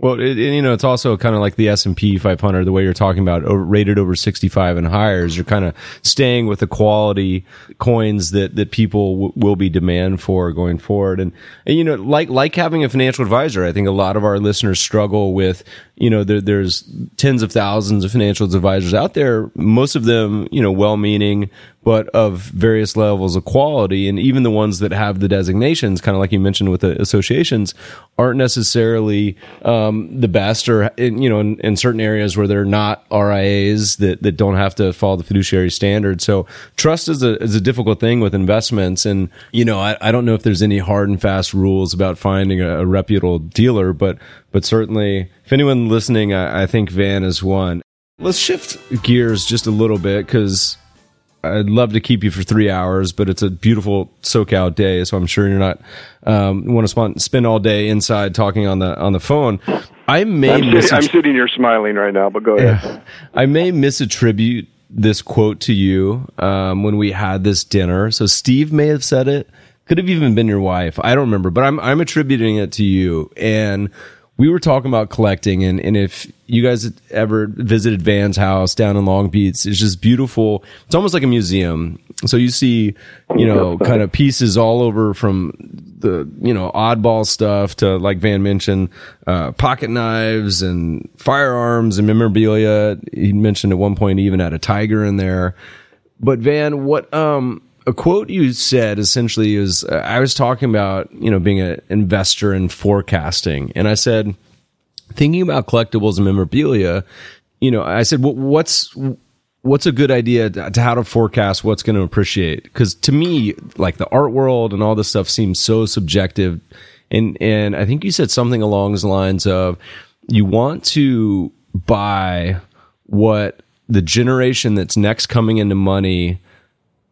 well, it, you know, it's also kind of like the S and P 500, the way you're talking about over, rated over 65 and higher. Is you're kind of staying with the quality coins that that people w- will be demand for going forward. And, and you know, like like having a financial advisor, I think a lot of our listeners struggle with. You know, there, there's tens of thousands of financial advisors out there. Most of them, you know, well-meaning, but of various levels of quality. And even the ones that have the designations, kind of like you mentioned with the associations, aren't necessarily um, the best or, in, you know, in, in, certain areas where they're not RIAs that, that don't have to follow the fiduciary standard. So trust is a, is a difficult thing with investments. And, you know, I, I don't know if there's any hard and fast rules about finding a, a reputable dealer, but, but certainly if anyone listening, I, I think Van is one. Let's shift gears just a little bit because I'd love to keep you for three hours, but it's a beautiful SoCal day, so I'm sure you're not um, want to spend, spend all day inside talking on the on the phone. I may I'm, mis- I'm sitting here smiling right now, but go ahead. Yeah, I may misattribute this quote to you um, when we had this dinner. So Steve may have said it. Could have even been your wife. I don't remember, but I'm I'm attributing it to you and we were talking about collecting and, and if you guys ever visited Van's house down in Long Beach, it's just beautiful. It's almost like a museum. So you see, you know, kind of pieces all over from the, you know, oddball stuff to like Van mentioned, uh, pocket knives and firearms and memorabilia. He mentioned at one point even had a tiger in there. But Van, what, um, a quote you said essentially is uh, I was talking about, you know, being an investor in forecasting. And I said, thinking about collectibles and memorabilia, you know, I said, what's, what's a good idea to how to forecast what's going to appreciate? Because to me, like the art world and all this stuff seems so subjective. And, and I think you said something along the lines of you want to buy what the generation that's next coming into money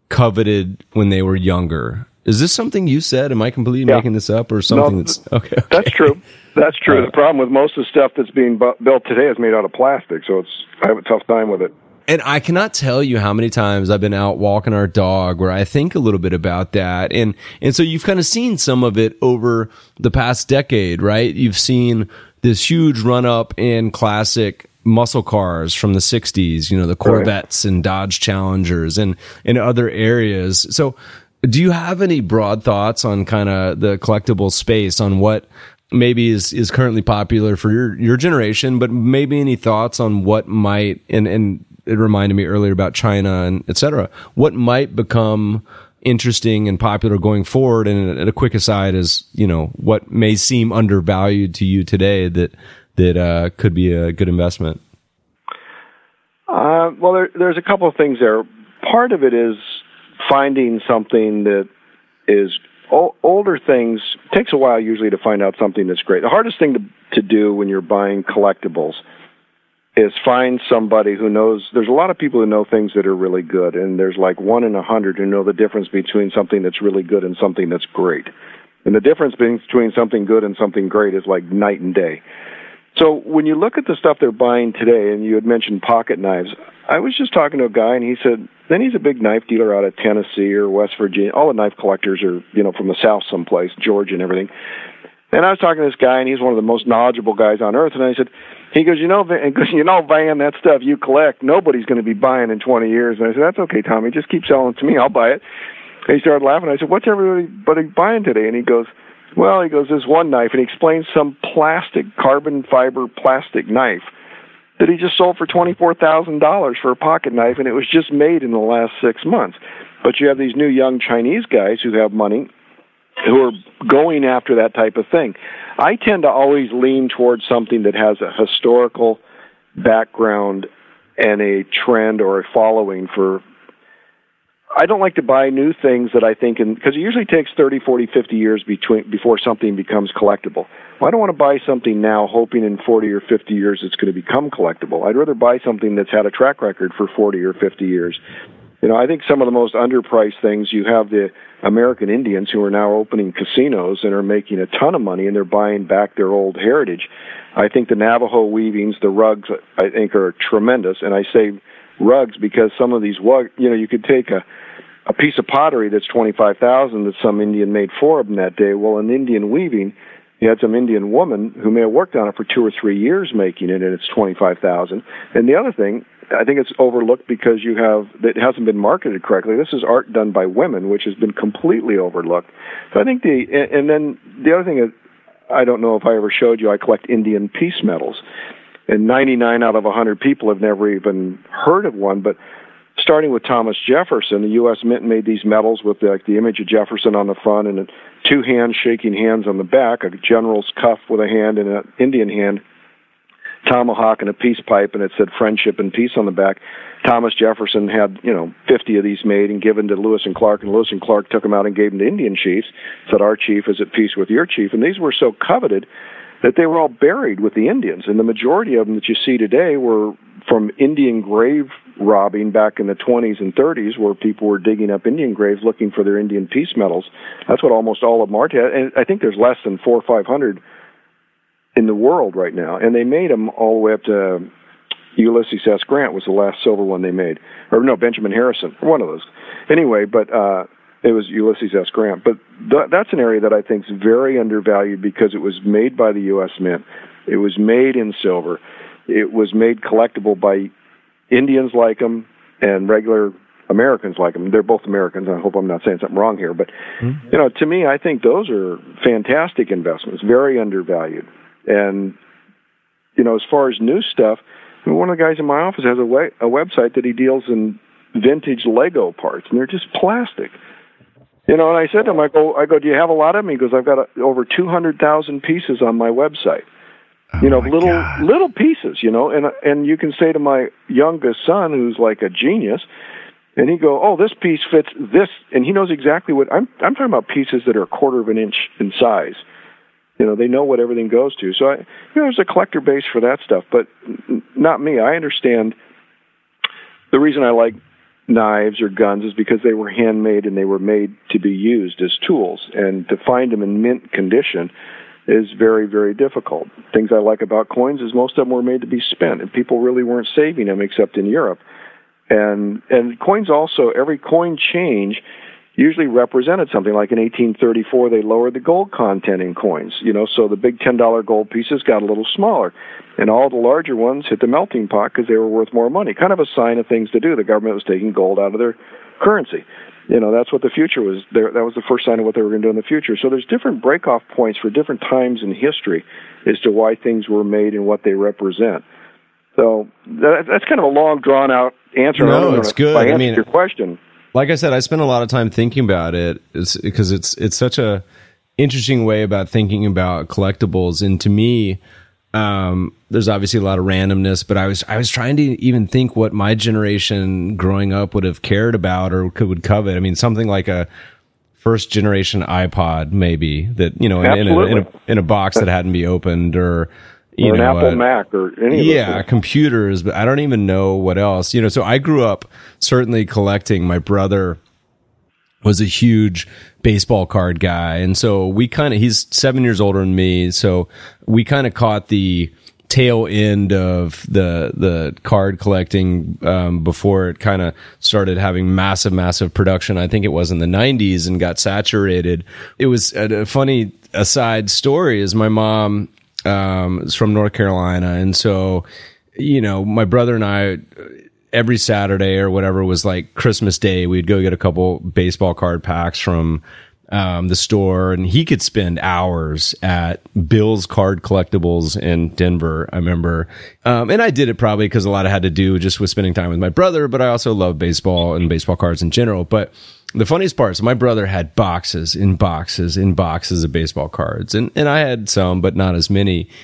coveted when they were younger. Is this something you said? Am I completely yeah. making this up or something no, that's okay, okay, That's true. That's true. Uh, the problem with most of the stuff that's being bu- built today is made out of plastic, so it's I have a tough time with it. And I cannot tell you how many times I've been out walking our dog where I think a little bit about that. And, and so you've kind of seen some of it over the past decade, right? You've seen this huge run up in classic muscle cars from the 60s, you know, the Corvettes right. and Dodge Challengers and in other areas. So, do you have any broad thoughts on kind of the collectible space on what maybe is is currently popular for your your generation, but maybe any thoughts on what might and and it reminded me earlier about China and etc. What might become interesting and popular going forward? And a quick aside is, you know, what may seem undervalued to you today that that uh, could be a good investment? Uh, well, there, there's a couple of things there. Part of it is finding something that is o- older things. It takes a while usually to find out something that's great. The hardest thing to, to do when you're buying collectibles is find somebody who knows. There's a lot of people who know things that are really good, and there's like one in a hundred who know the difference between something that's really good and something that's great. And the difference between something good and something great is like night and day. So when you look at the stuff they're buying today, and you had mentioned pocket knives, I was just talking to a guy, and he said, then he's a big knife dealer out of Tennessee or West Virginia. All the knife collectors are, you know, from the South someplace, Georgia and everything. And I was talking to this guy, and he's one of the most knowledgeable guys on earth. And I said, he goes, you know, Van, [LAUGHS] you know, Van, that stuff you collect, nobody's going to be buying in 20 years. And I said, that's okay, Tommy, just keep selling it to me, I'll buy it. And he started laughing. I said, what's everybody buying today? And he goes, well, he goes, there's one knife, and he explains some plastic, carbon fiber plastic knife that he just sold for $24,000 for a pocket knife, and it was just made in the last six months. But you have these new young Chinese guys who have money who are going after that type of thing. I tend to always lean towards something that has a historical background and a trend or a following for I don't like to buy new things that I think, because it usually takes 30, 40, 50 years between before something becomes collectible. Well, I don't want to buy something now hoping in 40 or 50 years it's going to become collectible. I'd rather buy something that's had a track record for 40 or 50 years. You know, I think some of the most underpriced things you have the American Indians who are now opening casinos and are making a ton of money and they're buying back their old heritage. I think the Navajo weavings, the rugs, I think are tremendous. And I say rugs because some of these, you know, you could take a a piece of pottery that's twenty five thousand that some Indian made for him that day. Well, an Indian weaving, you had some Indian woman who may have worked on it for two or three years making it, and it's twenty five thousand. And the other thing, I think it's overlooked because you have it hasn't been marketed correctly. This is art done by women, which has been completely overlooked. So I think the and then the other thing is, I don't know if I ever showed you. I collect Indian peace medals, and 99 out of 100 people have never even heard of one. But starting with Thomas Jefferson, the U.S. Mint made these medals with like the image of Jefferson on the front and two hands shaking hands on the back, a general's cuff with a hand and an Indian hand, tomahawk and a peace pipe, and it said friendship and peace on the back. Thomas Jefferson had, you know, 50 of these made and given to Lewis and Clark, and Lewis and Clark took them out and gave them to Indian chiefs. Said, "Our chief is at peace with your chief," and these were so coveted that they were all buried with the Indians, and the majority of them that you see today were from Indian grave robbing back in the 20s and 30s, where people were digging up Indian graves looking for their Indian peace medals. That's what almost all of them are. And I think there's less than four or five hundred in the world right now, and they made them all the way up to Ulysses S. Grant was the last silver one they made, or no, Benjamin Harrison, one of those. Anyway, but uh, it was Ulysses S. Grant. But th- that's an area that I think is very undervalued because it was made by the U.S. Mint. It was made in silver. It was made collectible by Indians like them and regular Americans like them. They're both Americans. I hope I'm not saying something wrong here, but mm-hmm. you know, to me, I think those are fantastic investments, very undervalued. And you know, as far as new stuff, one of the guys in my office has a, we- a website that he deals in vintage Lego parts, and they're just plastic. You know, and I said to him, I go, I go, do you have a lot of them? He goes, I've got a, over two hundred thousand pieces on my website. Oh you know, little God. little pieces. You know, and and you can say to my youngest son, who's like a genius, and he go, oh, this piece fits this, and he knows exactly what I'm. I'm talking about pieces that are a quarter of an inch in size. You know, they know what everything goes to. So, I, you know, there's a collector base for that stuff, but not me. I understand. The reason I like knives or guns is because they were handmade and they were made to be used as tools. And to find them in mint condition is very, very difficult. Things I like about coins is most of them were made to be spent, and people really weren't saving them except in Europe. And and coins also every coin change usually represented something like in 1834 they lowered the gold content in coins you know so the big $10 gold pieces got a little smaller. And all the larger ones hit the melting pot because they were worth more money kind of a sign of things to do. The government was taking gold out of their currency. You know that's what the future was there that was the first sign of what they were going to do in the future. So there's different breakoff points for different times in history as to why things were made and what they represent. So that, that's kind of a long drawn out answer no it's good. I, I mean your question like I said, I spent a lot of time thinking about it because it's, it's such a interesting way about thinking about collectibles. And to me, um, there's obviously a lot of randomness, but I was I was trying to even think what my generation growing up would have cared about or could would covet. I mean, something like a first generation iPod, maybe that you know, in, in, a, in, a, in a box that hadn't be opened, or you or know, an Apple uh, Mac or any yeah, computers, but I don't even know what else. You know, so I grew up certainly collecting. My brother was a huge baseball card guy, and so we kind of he's seven years older than me, so we kind of caught the tail end of the the card collecting um, before it kind of started having massive massive production. I think it was in the 90s and got saturated. It was a, a funny aside story is my mom um, is from North Carolina, and so you know, my brother and I every Saturday or whatever was like Christmas Day, we'd go get a couple baseball card packs from um, the store, and he could spend hours at Bill's Card Collectibles in Denver. I remember, um, and I did it probably because a lot of had to do just with spending time with my brother, but I also love baseball and baseball cards in general. But the funniest part is my brother had boxes in boxes in boxes of baseball cards, and and I had some, but not as many. [LAUGHS]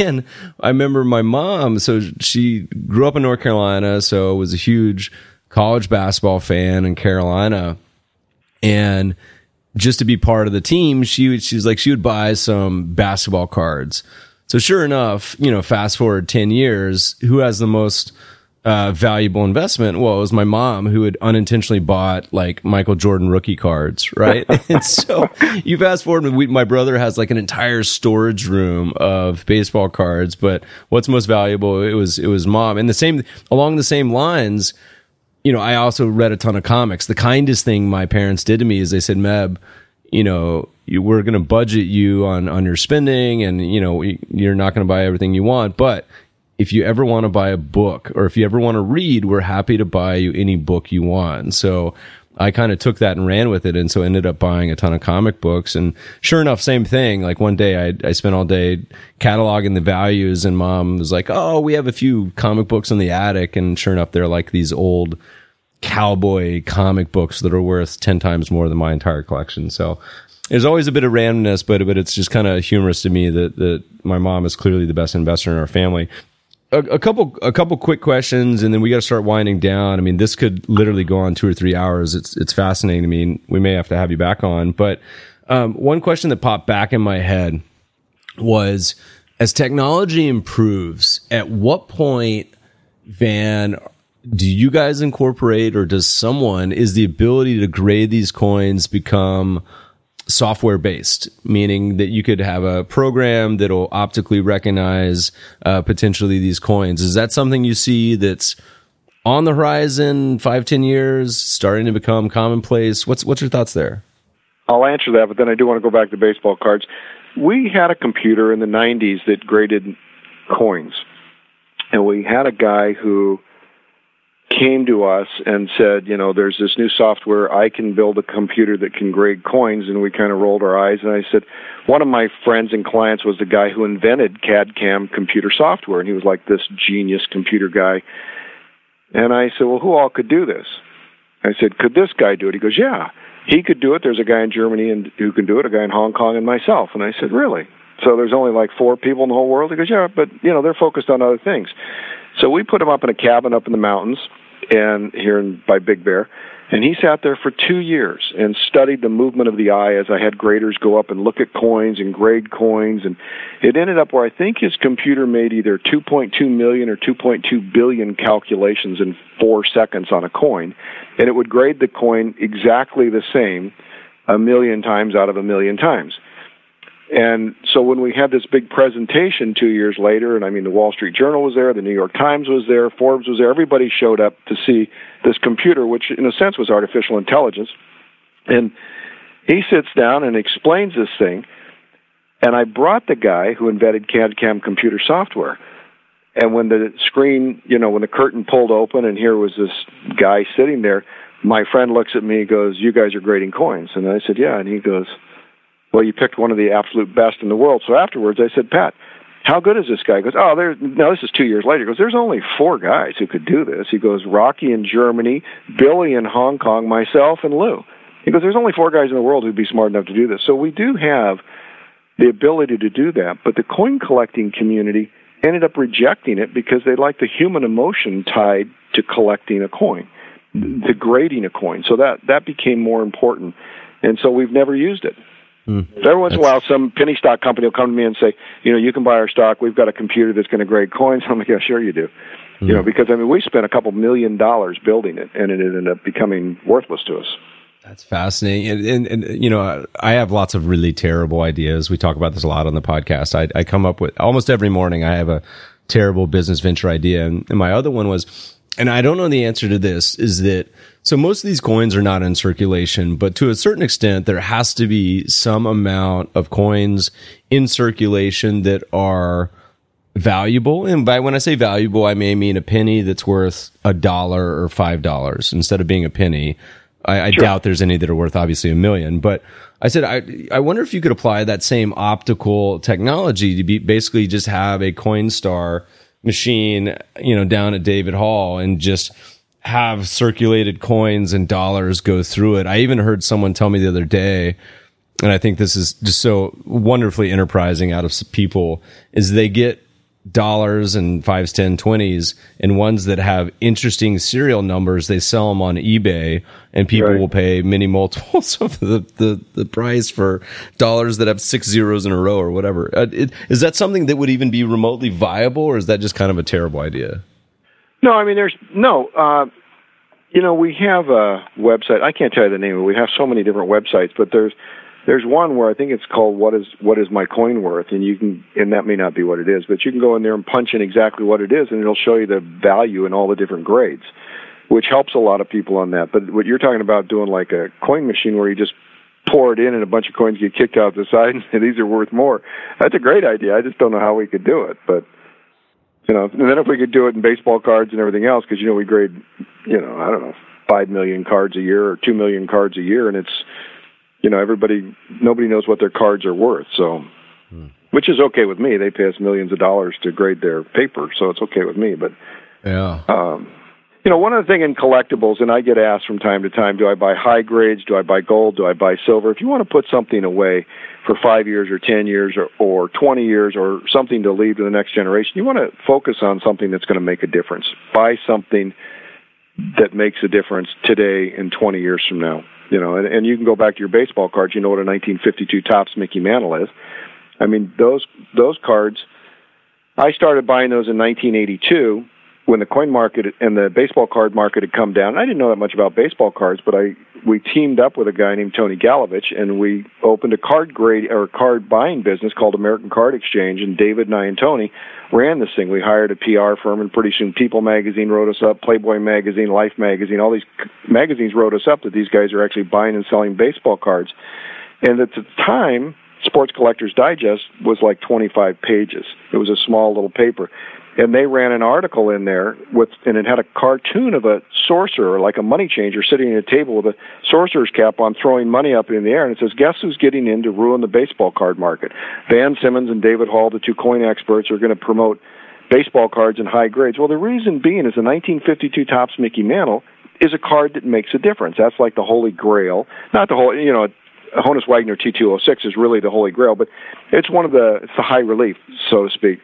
And I remember my mom, so she grew up in North Carolina, so was a huge college basketball fan in Carolina. And just to be part of the team, she would, she like, she would buy some basketball cards. So sure enough, you know, fast forward 10 years, who has the most uh, valuable investment? Well, it was my mom who had unintentionally bought like Michael Jordan rookie cards, right? [LAUGHS] and so you fast forward, we, my brother has like an entire storage room of baseball cards. But what's most valuable? It was it was mom, and the same along the same lines. You know, I also read a ton of comics. The kindest thing my parents did to me is they said, "Meb, you know, you, we're going to budget you on on your spending, and you know, you're not going to buy everything you want, but if you ever want to buy a book or if you ever want to read, we're happy to buy you any book you want. So I kind of took that and ran with it. And so ended up buying a ton of comic books. And sure enough, same thing. Like one day I, I spent all day cataloging the values and mom was like, Oh, we have a few comic books in the attic. And sure enough, they're like these old cowboy comic books that are worth 10 times more than my entire collection. So there's always a bit of randomness, but, but it's just kind of humorous to me that, that my mom is clearly the best investor in our family a, a, couple a couple quick questions and then we got to start winding down. I mean, this could literally go on two or three hours. It's it's fascinating. I mean, we may have to have you back on, but um, one question that popped back in my head was as technology improves, at what point, Van, do you guys incorporate or does someone is the ability to grade these coins become software based, meaning that you could have a program that'll optically recognize uh, potentially these coins. Is that something you see that's on the horizon, five, ten years, starting to become commonplace? What's what's your thoughts there? I'll answer that, but then I do want to go back to baseball cards. We had a computer in the 90s that graded coins. And we had a guy who came to us and said, you know, there's this new software. I can build a computer that can grade coins. And we kind of rolled our eyes. And I said, one of my friends and clients was the guy who invented CAD CAM computer software. And he was like this genius computer guy. And I said, well, who all could do this? I said, could this guy do it? He goes, yeah, he could do it. There's a guy in Germany and who can do it, a guy in Hong Kong and myself. And I said, really? So there's only like four people in the whole world? He goes, yeah, but, you know, they're focused on other things. So we put him up in a cabin up in the mountains and here in, by Big Bear. And he sat there for two years and studied the movement of the eye as I had graders go up and look at coins and grade coins. And it ended up where I think his computer made either 2.2 million or 2.2 billion calculations in four seconds on a coin. And it would grade the coin exactly the same a million times out of a million times. And so when we had this big presentation two years later, and I mean, the Wall Street Journal was there, the New York Times was there, Forbes was there, everybody showed up to see this computer, which in a sense was artificial intelligence. And he sits down and explains this thing. And I brought the guy who invented CAD CAM computer software. And when the screen, you know, when the curtain pulled open and here was this guy sitting there, my friend looks at me and goes, You guys are grading coins. And I said, Yeah. And he goes, well, you picked one of the absolute best in the world. So afterwards, I said, Pat, how good is this guy? He goes, oh, there. No, this is two years later. He goes, there's only four guys who could do this. He goes, Rocky in Germany, Billy in Hong Kong, myself, and Lou. He goes, there's only four guys in the world who'd be smart enough to do this. So we do have the ability to do that. But the coin collecting community ended up rejecting it because they like the human emotion tied to collecting a coin, to grading a coin. So that that became more important, and so we've never used it. Mm. Every once in a while, some penny stock company will come to me and say, you know, you can buy our stock. We've got a computer that's going to grade coins. [LAUGHS] I'm like, yeah, sure you do. Mm. You know, because I mean, we spent a couple million dollars building it, and it ended up becoming worthless to us. That's fascinating. And, and, and, you know, I have lots of really terrible ideas. We talk about this a lot on the podcast. I, I come up with almost every morning. I have a terrible business venture idea, and, and my other one was, and I don't know the answer to this, is that so most of these coins are not in circulation, but to a certain extent, there has to be some amount of coins in circulation that are valuable. And by when I say valuable, I may mean a penny that's worth a dollar or five dollars instead of being a penny. I, I sure. doubt there's any that are worth obviously a million, but I said, I, I wonder if you could apply that same optical technology to be basically just have a Coinstar machine, you know, down at David Hall and just have circulated coins and dollars go through it. I even heard someone tell me the other day and I think this is just so wonderfully enterprising out of people, is they get dollars and fives, ten, twenties, and ones that have interesting serial numbers. They sell them on eBay, and people right. will pay many [LAUGHS] multiples of the, the, the price for dollars that have six zeros in a row or whatever. Uh, it, is that something that would even be remotely viable, or is that just kind of a terrible idea? No, I mean, there's no. Uh, you know, we have a website. I can't tell you the name. We have so many different websites, but there's there's one where I think it's called "What is What is My Coin Worth," and you can, and that may not be what it is, but you can go in there and punch in exactly what it is, and it'll show you the value in all the different grades, which helps a lot of people on that. But what you're talking about doing like a coin machine where you just pour it in and a bunch of coins get kicked out the side and [LAUGHS] these are worth more. That's a great idea. I just don't know how we could do it, but you know, and then if we could do it in baseball cards and everything else, because you know we grade, you know, I don't know, five million cards a year or two million cards a year, and it's you know everybody nobody knows what their cards are worth so. Hmm. which is okay with me. They pay us millions of dollars to grade their paper so it's okay with me but yeah. um you know one other thing in collectibles and i get asked from time to time do i buy high grades? Do i buy gold? Do i buy silver? If you want to put something away for five years or ten years or, or twenty years or something to leave to the next generation you want to focus on something that's going to make a difference. Buy something that makes a difference today and 20 years from now you know, and, and you can go back to your baseball cards. You know what a 1952 Topps Mickey Mantle is. I mean, those those cards. I started buying those in 1982 when the coin market and the baseball card market had come down. I didn't know that much about baseball cards, but I we teamed up with a guy named Tony Galovich, and we opened a card grade or card buying business called American Card Exchange. And David and I and Tony ran this thing. We hired a PR firm, and pretty soon People Magazine wrote us up, Playboy Magazine, Life Magazine, all these magazines wrote us up that these guys are actually buying and selling baseball cards. And at the time, Sports Collectors Digest was like 25 pages. It was a small little paper and they ran an article in there with and it had a cartoon of a sorcerer like a money changer sitting at a table with a sorcerer's cap on throwing money up in the air. And it says guess who's getting in to ruin the baseball card market? Van simmons and david hall the two coin experts are going to promote baseball cards in high grades. Well the reason being is the 1952 Topps mickey mantle is a card that makes a difference. That's like the holy grail. Not the whole you know Honus Wagner T206 is really the holy grail, but it's one of the it's the high relief, so to speak.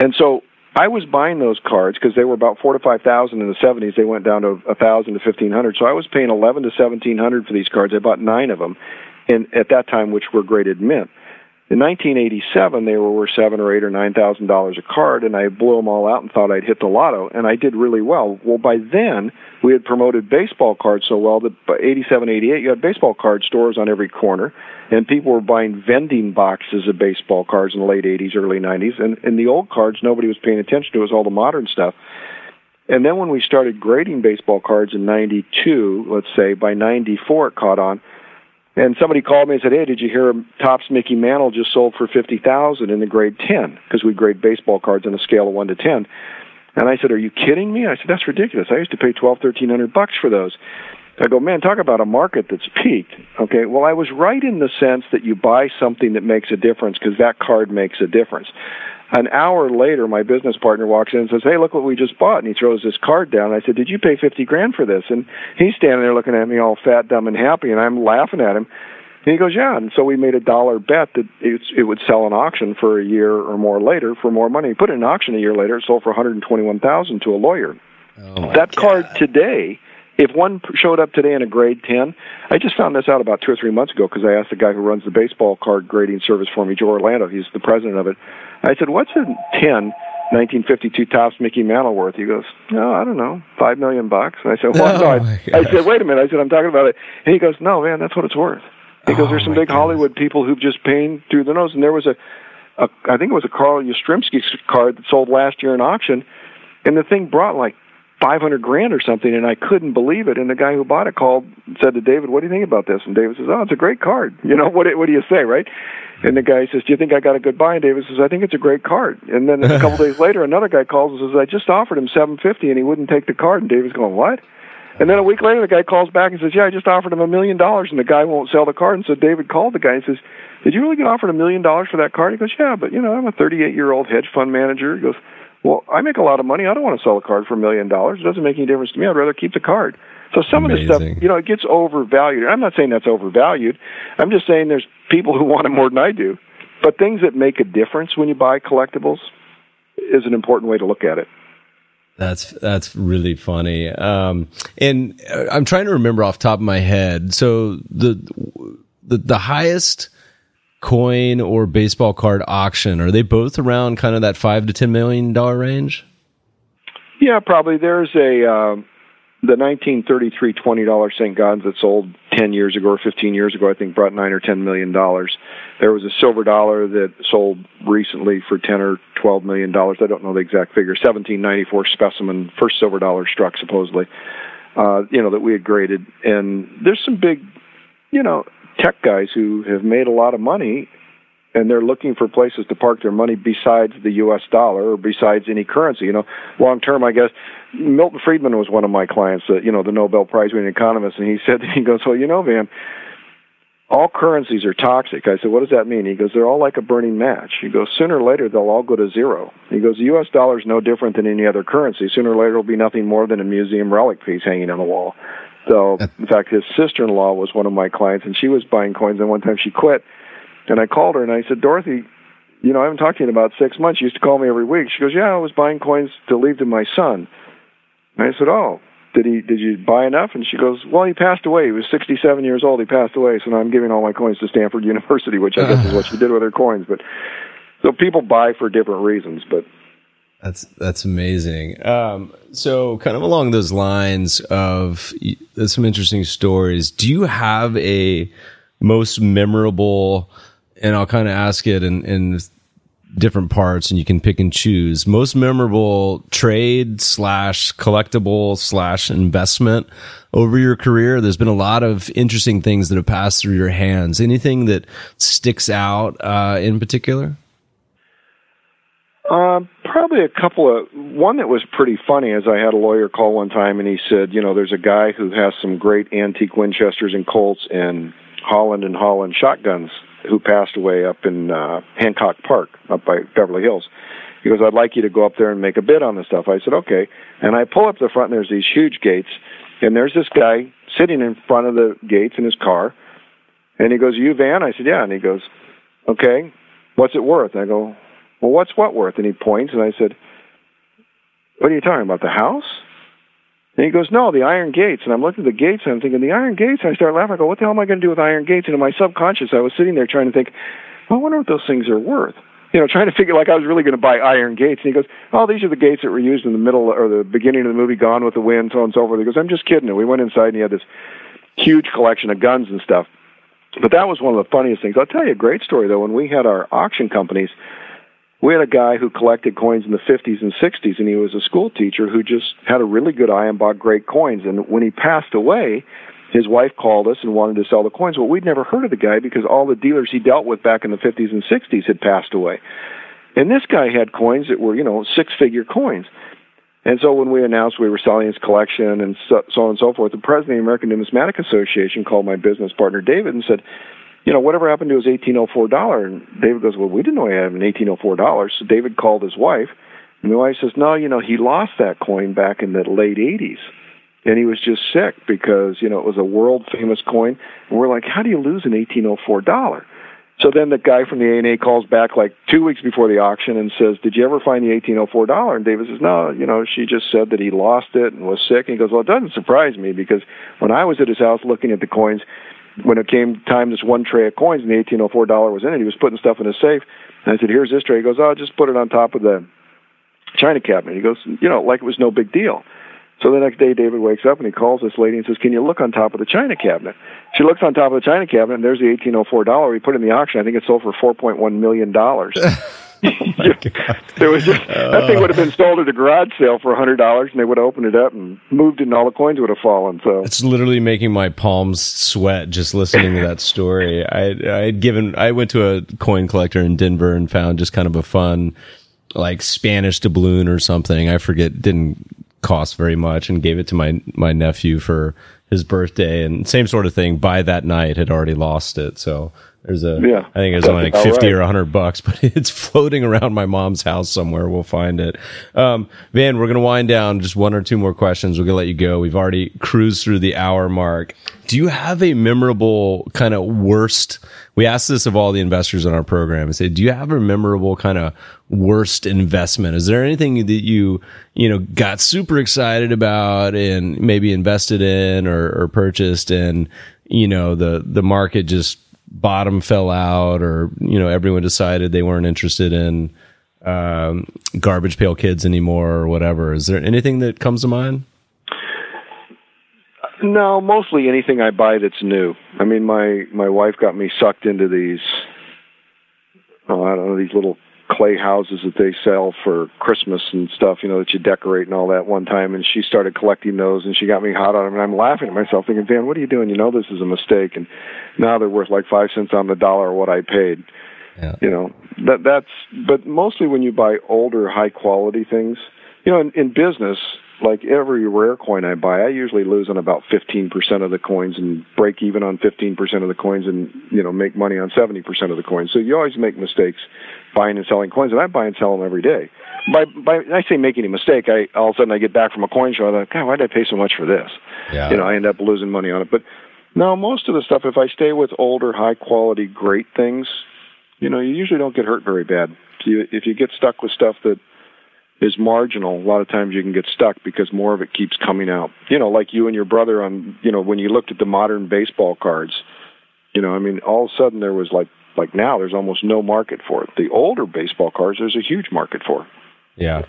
And so I was buying those cards because they were about four to five thousand in the seventies. They went down to a thousand to fifteen hundred. So I was paying eleven to seventeen hundred for these cards. I bought nine of them, and at that time, which were graded mint. In 1987, they were worth seven or eight or nine thousand dollars a card, and I blew them all out and thought I'd hit the lotto, and I did really well. Well, by then we had promoted baseball cards so well that by 87, 88, you had baseball card stores on every corner, and people were buying vending boxes of baseball cards in the late 80s, early 90s, and in the old cards nobody was paying attention to. It was all the modern stuff. And then when we started grading baseball cards in 92, let's say, by 94 it caught on and somebody called me and said, "Hey, did you hear Topps Mickey Mantle just sold for fifty thousand in the grade ten because we grade baseball cards on a scale of one to ten." And I said, "Are you kidding me?" I said, "That's ridiculous. I used to pay twelve, thirteen hundred bucks for those." I go, man, talk about a market that's peaked. Okay, well, I was right in the sense that you buy something that makes a difference because that card makes a difference. An hour later, my business partner walks in and says, "Hey, look what we just bought!" And he throws this card down. I said, "Did you pay fifty grand for this?" And he's standing there looking at me all fat, dumb, and happy, and I'm laughing at him. And he goes, "Yeah." And so we made a dollar bet that it would sell an auction for a year or more later for more money. He put it in auction a year later. It sold for one hundred twenty-one thousand to a lawyer. Oh that God. card today if one showed up today in a grade 10, I just found this out about two or three months ago because I asked the guy who runs the baseball card grading service for me, Joe Orlando, he's the president of it. I said, What's a 10 1952 Topps Mickey Mantle worth? He goes, No, I don't know, five million bucks. And I said, Well, oh no. I, I said, Wait a minute. I said, I'm talking about it. And he goes, No, man, that's what it's worth. Because oh, there's some big goodness. Hollywood people who've just paid through the nose. And there was a, a I think it was a Carl Yastrzemski card that sold last year in auction. And the thing brought like 500 grand or something, and I couldn't believe it. And the guy who bought it called and said to David, "What do you think about this?" And David says, "Oh, it's a great card. You know [LAUGHS] what? What do you say, right?" And the guy says, "Do you think I got a good buy?" And David says, "I think it's a great card." And then a [LAUGHS] couple days later, another guy calls and says, "I just offered him 750, and he wouldn't take the card." And David's going, "What?" And then a week later, the guy calls back and says, "Yeah, I just offered him a million dollars, and the guy won't sell the card." And so David called the guy and says, "Did you really get offered a million dollars for that card?" He goes, "Yeah, but you know, I'm a 38 year old hedge fund manager." He goes, "Well, I make a lot of money. I don't want to sell a card for a million dollars. It doesn't make any difference to me. I'd rather keep the card." So some Amazing. of the stuff, you know, it gets overvalued. I'm not saying that's overvalued. I'm just saying there's people who [LAUGHS] want it more than I do. But things that make a difference when you buy collectibles is an important way to look at it. That's that's really funny. Um, and I'm trying to remember off top of my head. So the the the highest coin or baseball card auction are they both around kind of that five to ten million dollar range? Yeah, probably. There's a um, the 1933 twenty dollar St. Gaudens that sold 10 years ago or 15 years ago, I think, brought nine or 10 million dollars. There was a silver dollar that sold recently for 10 or 12 million dollars. I don't know the exact figure. 1794 specimen, first silver dollar struck supposedly. Uh, you know that we had graded, and there's some big, you know, tech guys who have made a lot of money and they're looking for places to park their money besides the U.S. dollar or besides any currency. You know, long term, I guess Milton Friedman was one of my clients, uh, you know, the Nobel Prize winning economist, and he [LAUGHS] said, he goes, well, you know, Van, all currencies are toxic. I said, what does that mean? He goes, they're all like a burning match. He goes, sooner or later they'll all go to zero. He goes, the U.S. dollar is no different than any other currency. Sooner or later it'll be nothing more than a museum relic piece hanging on the wall. So, in fact, his sister-in-law was one of my clients, and she was buying coins. And one time she quit and I called her and I said, Dorothy, you know, I haven't talked to you in about six months. You used to call me every week. She goes, Yeah, I was buying coins to leave to my son. And I said, Oh, did he did you buy enough? And she goes, Well, he passed away. He was sixty seven years old, he passed away, so now I'm giving all my coins to Stanford [LAUGHS] University, which I guess is what she did with her coins. But so people buy for different reasons, but that's that's amazing. Um, so, kind of along those lines of some interesting stories. Do you have a most memorable and I'll kind of ask it in, in different parts and you can pick and choose. Most memorable trade slash collectible slash investment over your career? There's been a lot of interesting things that have passed through your hands. Anything that sticks out uh, in particular? Uh, probably a couple of one that was pretty funny is I had a lawyer call one time and he said, you know, there's a guy who has some great antique Winchesters and Colts and Holland and Holland shotguns who passed away up in uh, Hancock Park, up by Beverly Hills. He goes, I'd like you to go up there and make a bid on the stuff. I said, okay. And I pull up the front, and there's these huge gates, and there's this guy sitting in front of the gates in his car. And he goes, you Van? I said, yeah. And he goes, okay, what's it worth? I go, well, what's what worth? And he points, and I said, what are you talking about, the house? And he goes, no, the iron gates. And I'm looking at the gates and I'm thinking, the iron gates? And I start laughing. I go, what the hell am I going to do with iron gates? And in my subconscious, I was sitting there trying to think, I wonder what those things are worth. You know, trying to figure like I was really going to buy iron gates. And he goes, oh, these are the gates that were used in the middle or the beginning of the movie Gone with the Wind, so on and so forth. He goes, I'm just kidding. And we went inside and he had this huge collection of guns and stuff. But that was one of the funniest things. I'll tell you a great story, though. When we had our auction companies, we had a guy who collected coins in the 50s and 60s, and he was a school teacher who just had a really good eye and bought great coins. And when he passed away, his wife called us and wanted to sell the coins. Well, we'd never heard of the guy because all the dealers he dealt with back in the 50s and 60s had passed away. And this guy had coins that were, you know, six figure coins. And so when we announced we were selling his collection and so, so on and so forth, the president of the American Numismatic Association called my business partner David and said, you know, whatever happened to his 1804 dollar? And David goes, well, we didn't know he had an 1804 dollar. So David called his wife, and the wife says, no, you know, he lost that coin back in the late 80s. And he was just sick because, you know, it was a world famous coin. And we're like, how do you lose an 1804 dollar? So then the guy from the ANA calls back like two weeks before the auction and says, "Did you ever find the 1804 dollar?" And David says, "No, you know, she just said that he lost it and was sick." And he goes, "Well, it doesn't surprise me because when I was at his house looking at the coins, when it came time, this one tray of coins and the eighteen oh four dollar was in it. He was putting stuff in his safe, and I said, "Here's this tray." He goes, "Oh, just put it on top of the china cabinet." He goes, "You know, like it was no big deal." So the next day, David wakes up and he calls this lady and says, "Can you look on top of the china cabinet?" She looks on top of the china cabinet, and there's the eighteen oh four dollar. He put in the auction. I think it sold for four point one million dollars. [LAUGHS] [LAUGHS] there was just that thing would have been sold at a garage sale for a hundred dollars, and they would have opened it up and moved it, and all the coins would have fallen. So it's literally making my palms sweat just listening to that [LAUGHS] story. I I had given I went to a coin collector in Denver and found just kind of a fun like Spanish doubloon or something. I forget didn't cost very much, and gave it to my my nephew for his birthday and same sort of thing by that night had already lost it so There's a, Yeah. I think it's only like [LAUGHS] 50 right. or 100 bucks, [LAUGHS] but it's floating around my mom's house somewhere. We'll find it. Um, Van, we're going to wind down just one or two more questions. We're going to let you go. We've already cruised through the hour mark. Do you have a memorable kind of worst? We asked this of all the investors on our program and say, do you have a memorable kind of worst investment? Is there anything that you, you know, got super excited about and maybe invested in or, or purchased and, you know, the, the market just bottom fell out or, you know, everyone decided they weren't interested in, um, garbage pail kids anymore or whatever. Is there anything that comes to mind? No, mostly anything I buy that's new. I mean, my my wife got me sucked into these. Oh, I don't know these little clay houses that they sell for Christmas and stuff. You know that you decorate and all that. One time, and she started collecting those, and she got me hot on them. And I'm laughing at myself, thinking, "Van, what are you doing? You know this is a mistake." And now they're worth like five cents on the dollar of what I paid. Yeah. You know that that's. But mostly when you buy older, high quality things, you know, in, in business, like every rare coin I buy, I usually lose on about 15% of the coins and break even on 15% of the coins and, you know, make money on 70% of the coins. So you always make mistakes buying and selling coins, and I buy and sell them every day. By, by, I say making a mistake, I, all of a sudden I get back from a coin show, I'm like, God, why did I pay so much for this? Yeah. You know, I end up losing money on it. But no, most of the stuff, if I stay with older, high quality, great things, you know, you usually don't get hurt very bad. If you, if you get stuck with stuff that is marginal, a lot of times you can get stuck because more of it keeps coming out. You know, like you and your brother on, you know, when you looked at the modern baseball cards, you know, I mean, all of a sudden there was like, like now there's almost no market for it. The older baseball cards, there's a huge market for. Yeah.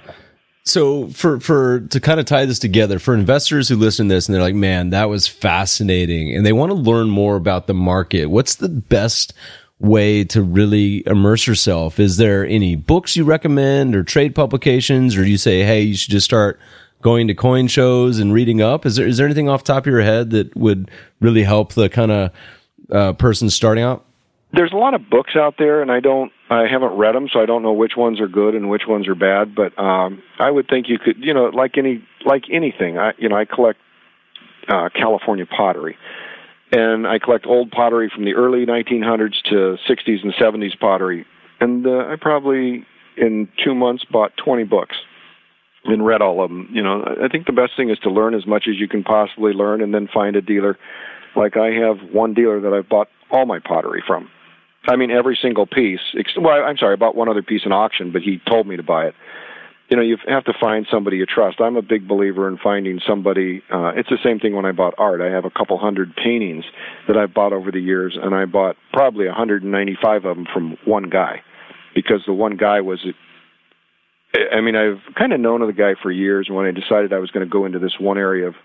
So for for to kind of tie this together for investors who listen to this and they're like, man, that was fascinating, and they want to learn more about the market. What's the best way to really immerse yourself? Is there any books you recommend or trade publications, or you say, hey, you should just start going to coin shows and reading up? Is there is there anything off the top of your head that would really help the kind of uh, person starting out? There's a lot of books out there, and I don't, I haven't read them, so I don't know which ones are good and which ones are bad. But um, I would think you could, you know, like any, like anything. I, you know, I collect uh, California pottery, and I collect old pottery from the early 1900s to 60s and 70s pottery, and uh, I probably in two months bought 20 books and read all of them. You know, I think the best thing is to learn as much as you can possibly learn, and then find a dealer. Like I have one dealer that I've bought all my pottery from. I mean, every single piece. Well, I'm sorry, I bought one other piece in auction, but he told me to buy it. You know, you have to find somebody you trust. I'm a big believer in finding somebody. Uh, it's the same thing when I bought art. I have a couple hundred paintings that I've bought over the years, and I bought probably 195 of them from one guy, because the one guy was. I mean, I've kind of known of the guy for years. When I decided I was going to go into this one area of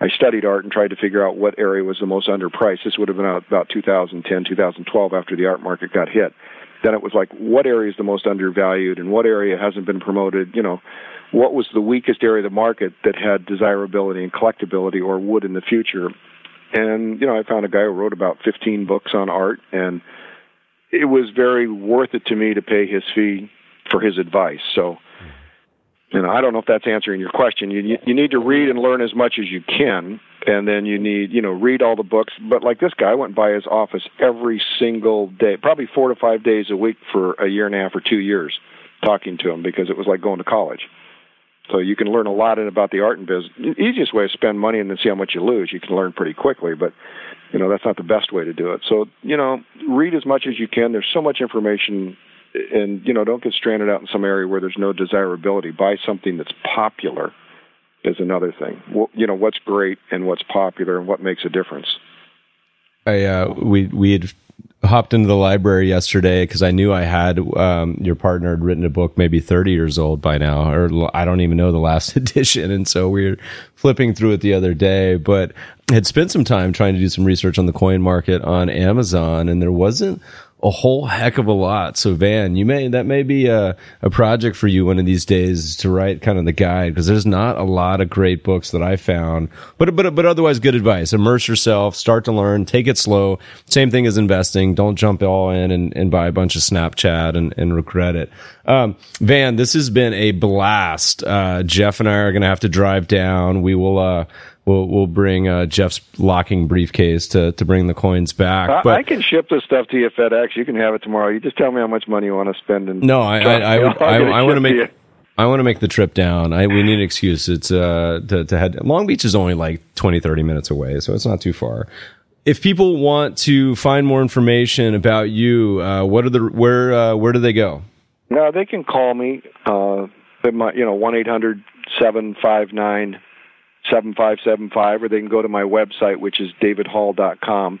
I studied art and tried to figure out what area was the most underpriced. This would have been about 2010, 2012 after the art market got hit. Then it was like, what area is the most undervalued and what area hasn't been promoted? You know, what was the weakest area of the market that had desirability and collectability or would in the future? And, you know, I found a guy who wrote about 15 books on art and it was very worth it to me to pay his fee for his advice. So, you know, I don't know if that's answering your question. You you need to read and learn as much as you can, and then you need you know read all the books. But like this guy, I went by his office every single day, probably four to five days a week for a year and a half or two years, talking to him because it was like going to college. So you can learn a lot about the art and business. The easiest way is spend money and then see how much you lose. You can learn pretty quickly, but you know that's not the best way to do it. So you know, read as much as you can. There's so much information and you know don't get stranded out in some area where there's no desirability buy something that's popular is another thing you know what's great and what's popular and what makes a difference I uh, we we had hopped into the library yesterday because I knew I had um, your partner had written a book maybe 30 years old by now, or i don't even know the last [LAUGHS] edition, and so we were flipping through it the other day. But had spent some time trying to do some research on the coin market on Amazon, and there wasn't a whole heck of a lot. So Van, you may that may be a, a project for you one of these days to write kind of the guide because there's not a lot of great books that I found. But but but otherwise good advice. Immerse yourself, start to learn, take it slow. Same thing as investing. Don't jump all in and, and buy a bunch of Snapchat and, and regret it. Um, Van, this has been a blast. Uh, Jeff and I are gonna have to drive down. We will uh we'll we'll bring uh, Jeff's locking briefcase to to bring the coins back. I, but I can ship this stuff to you FedEx. You can have it tomorrow. You just tell me how much money you want to spend. And no, I I I, [LAUGHS] I, I want to make. I want to make the trip down. I we need an excuse. It's uh to, to head Long Beach is only like 20 30 minutes away, so it's not too far. If people want to find more information about you, uh, what are the where uh, where do they go? No, they can call me. Uh, they might, you know, one eight hundred seven five nine seven five seven five, or they can go to my website, which is davidhall.com,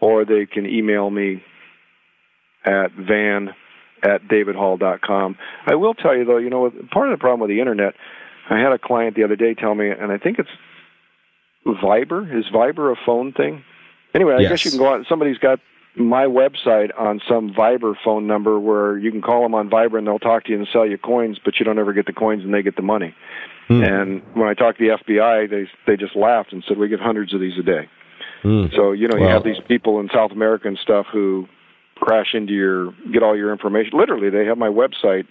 or they can email me at van at davidhall.com. I will tell you though, you know, part of the problem with the internet, I had a client the other day tell me, and I think it's Viber. Is Viber a phone thing? Anyway, I Yes. guess you can go on. Somebody's got my website on some Viber phone number where you can call them on Viber and they'll talk to you and sell you coins, but you don't ever get the coins and they get the money. Hmm. And when I talked to the FBI, they they just laughed and said we get hundreds of these a day. Hmm. So you know you have these people in South America and stuff who crash into your get all your information. Literally, they have my website,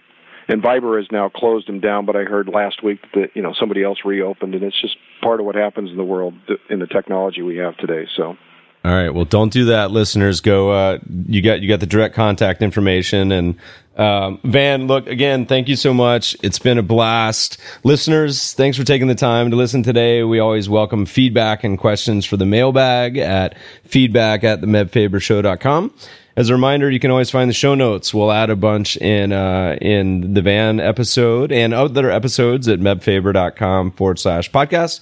and Viber has now closed them down. But I heard last week that you know somebody else reopened, and it's just part of what happens in the world in the technology we have today. So. All right. Well, don't do that, listeners. Go. Uh, you got you got the direct contact information and um, Van. Look again. Thank you so much. It's been a blast, listeners. Thanks for taking the time to listen today. We always welcome feedback and questions for the mailbag at feedback at the mebfabershow.com. As a reminder, you can always find the show notes. We'll add a bunch in uh, in the Van episode and other episodes at mebfaber.com forward slash podcast.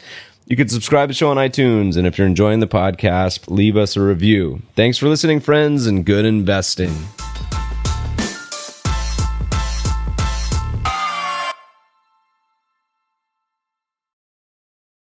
You can subscribe to the show on iTunes, and if you're enjoying the podcast, leave us a review. Thanks for listening, friends, and good investing.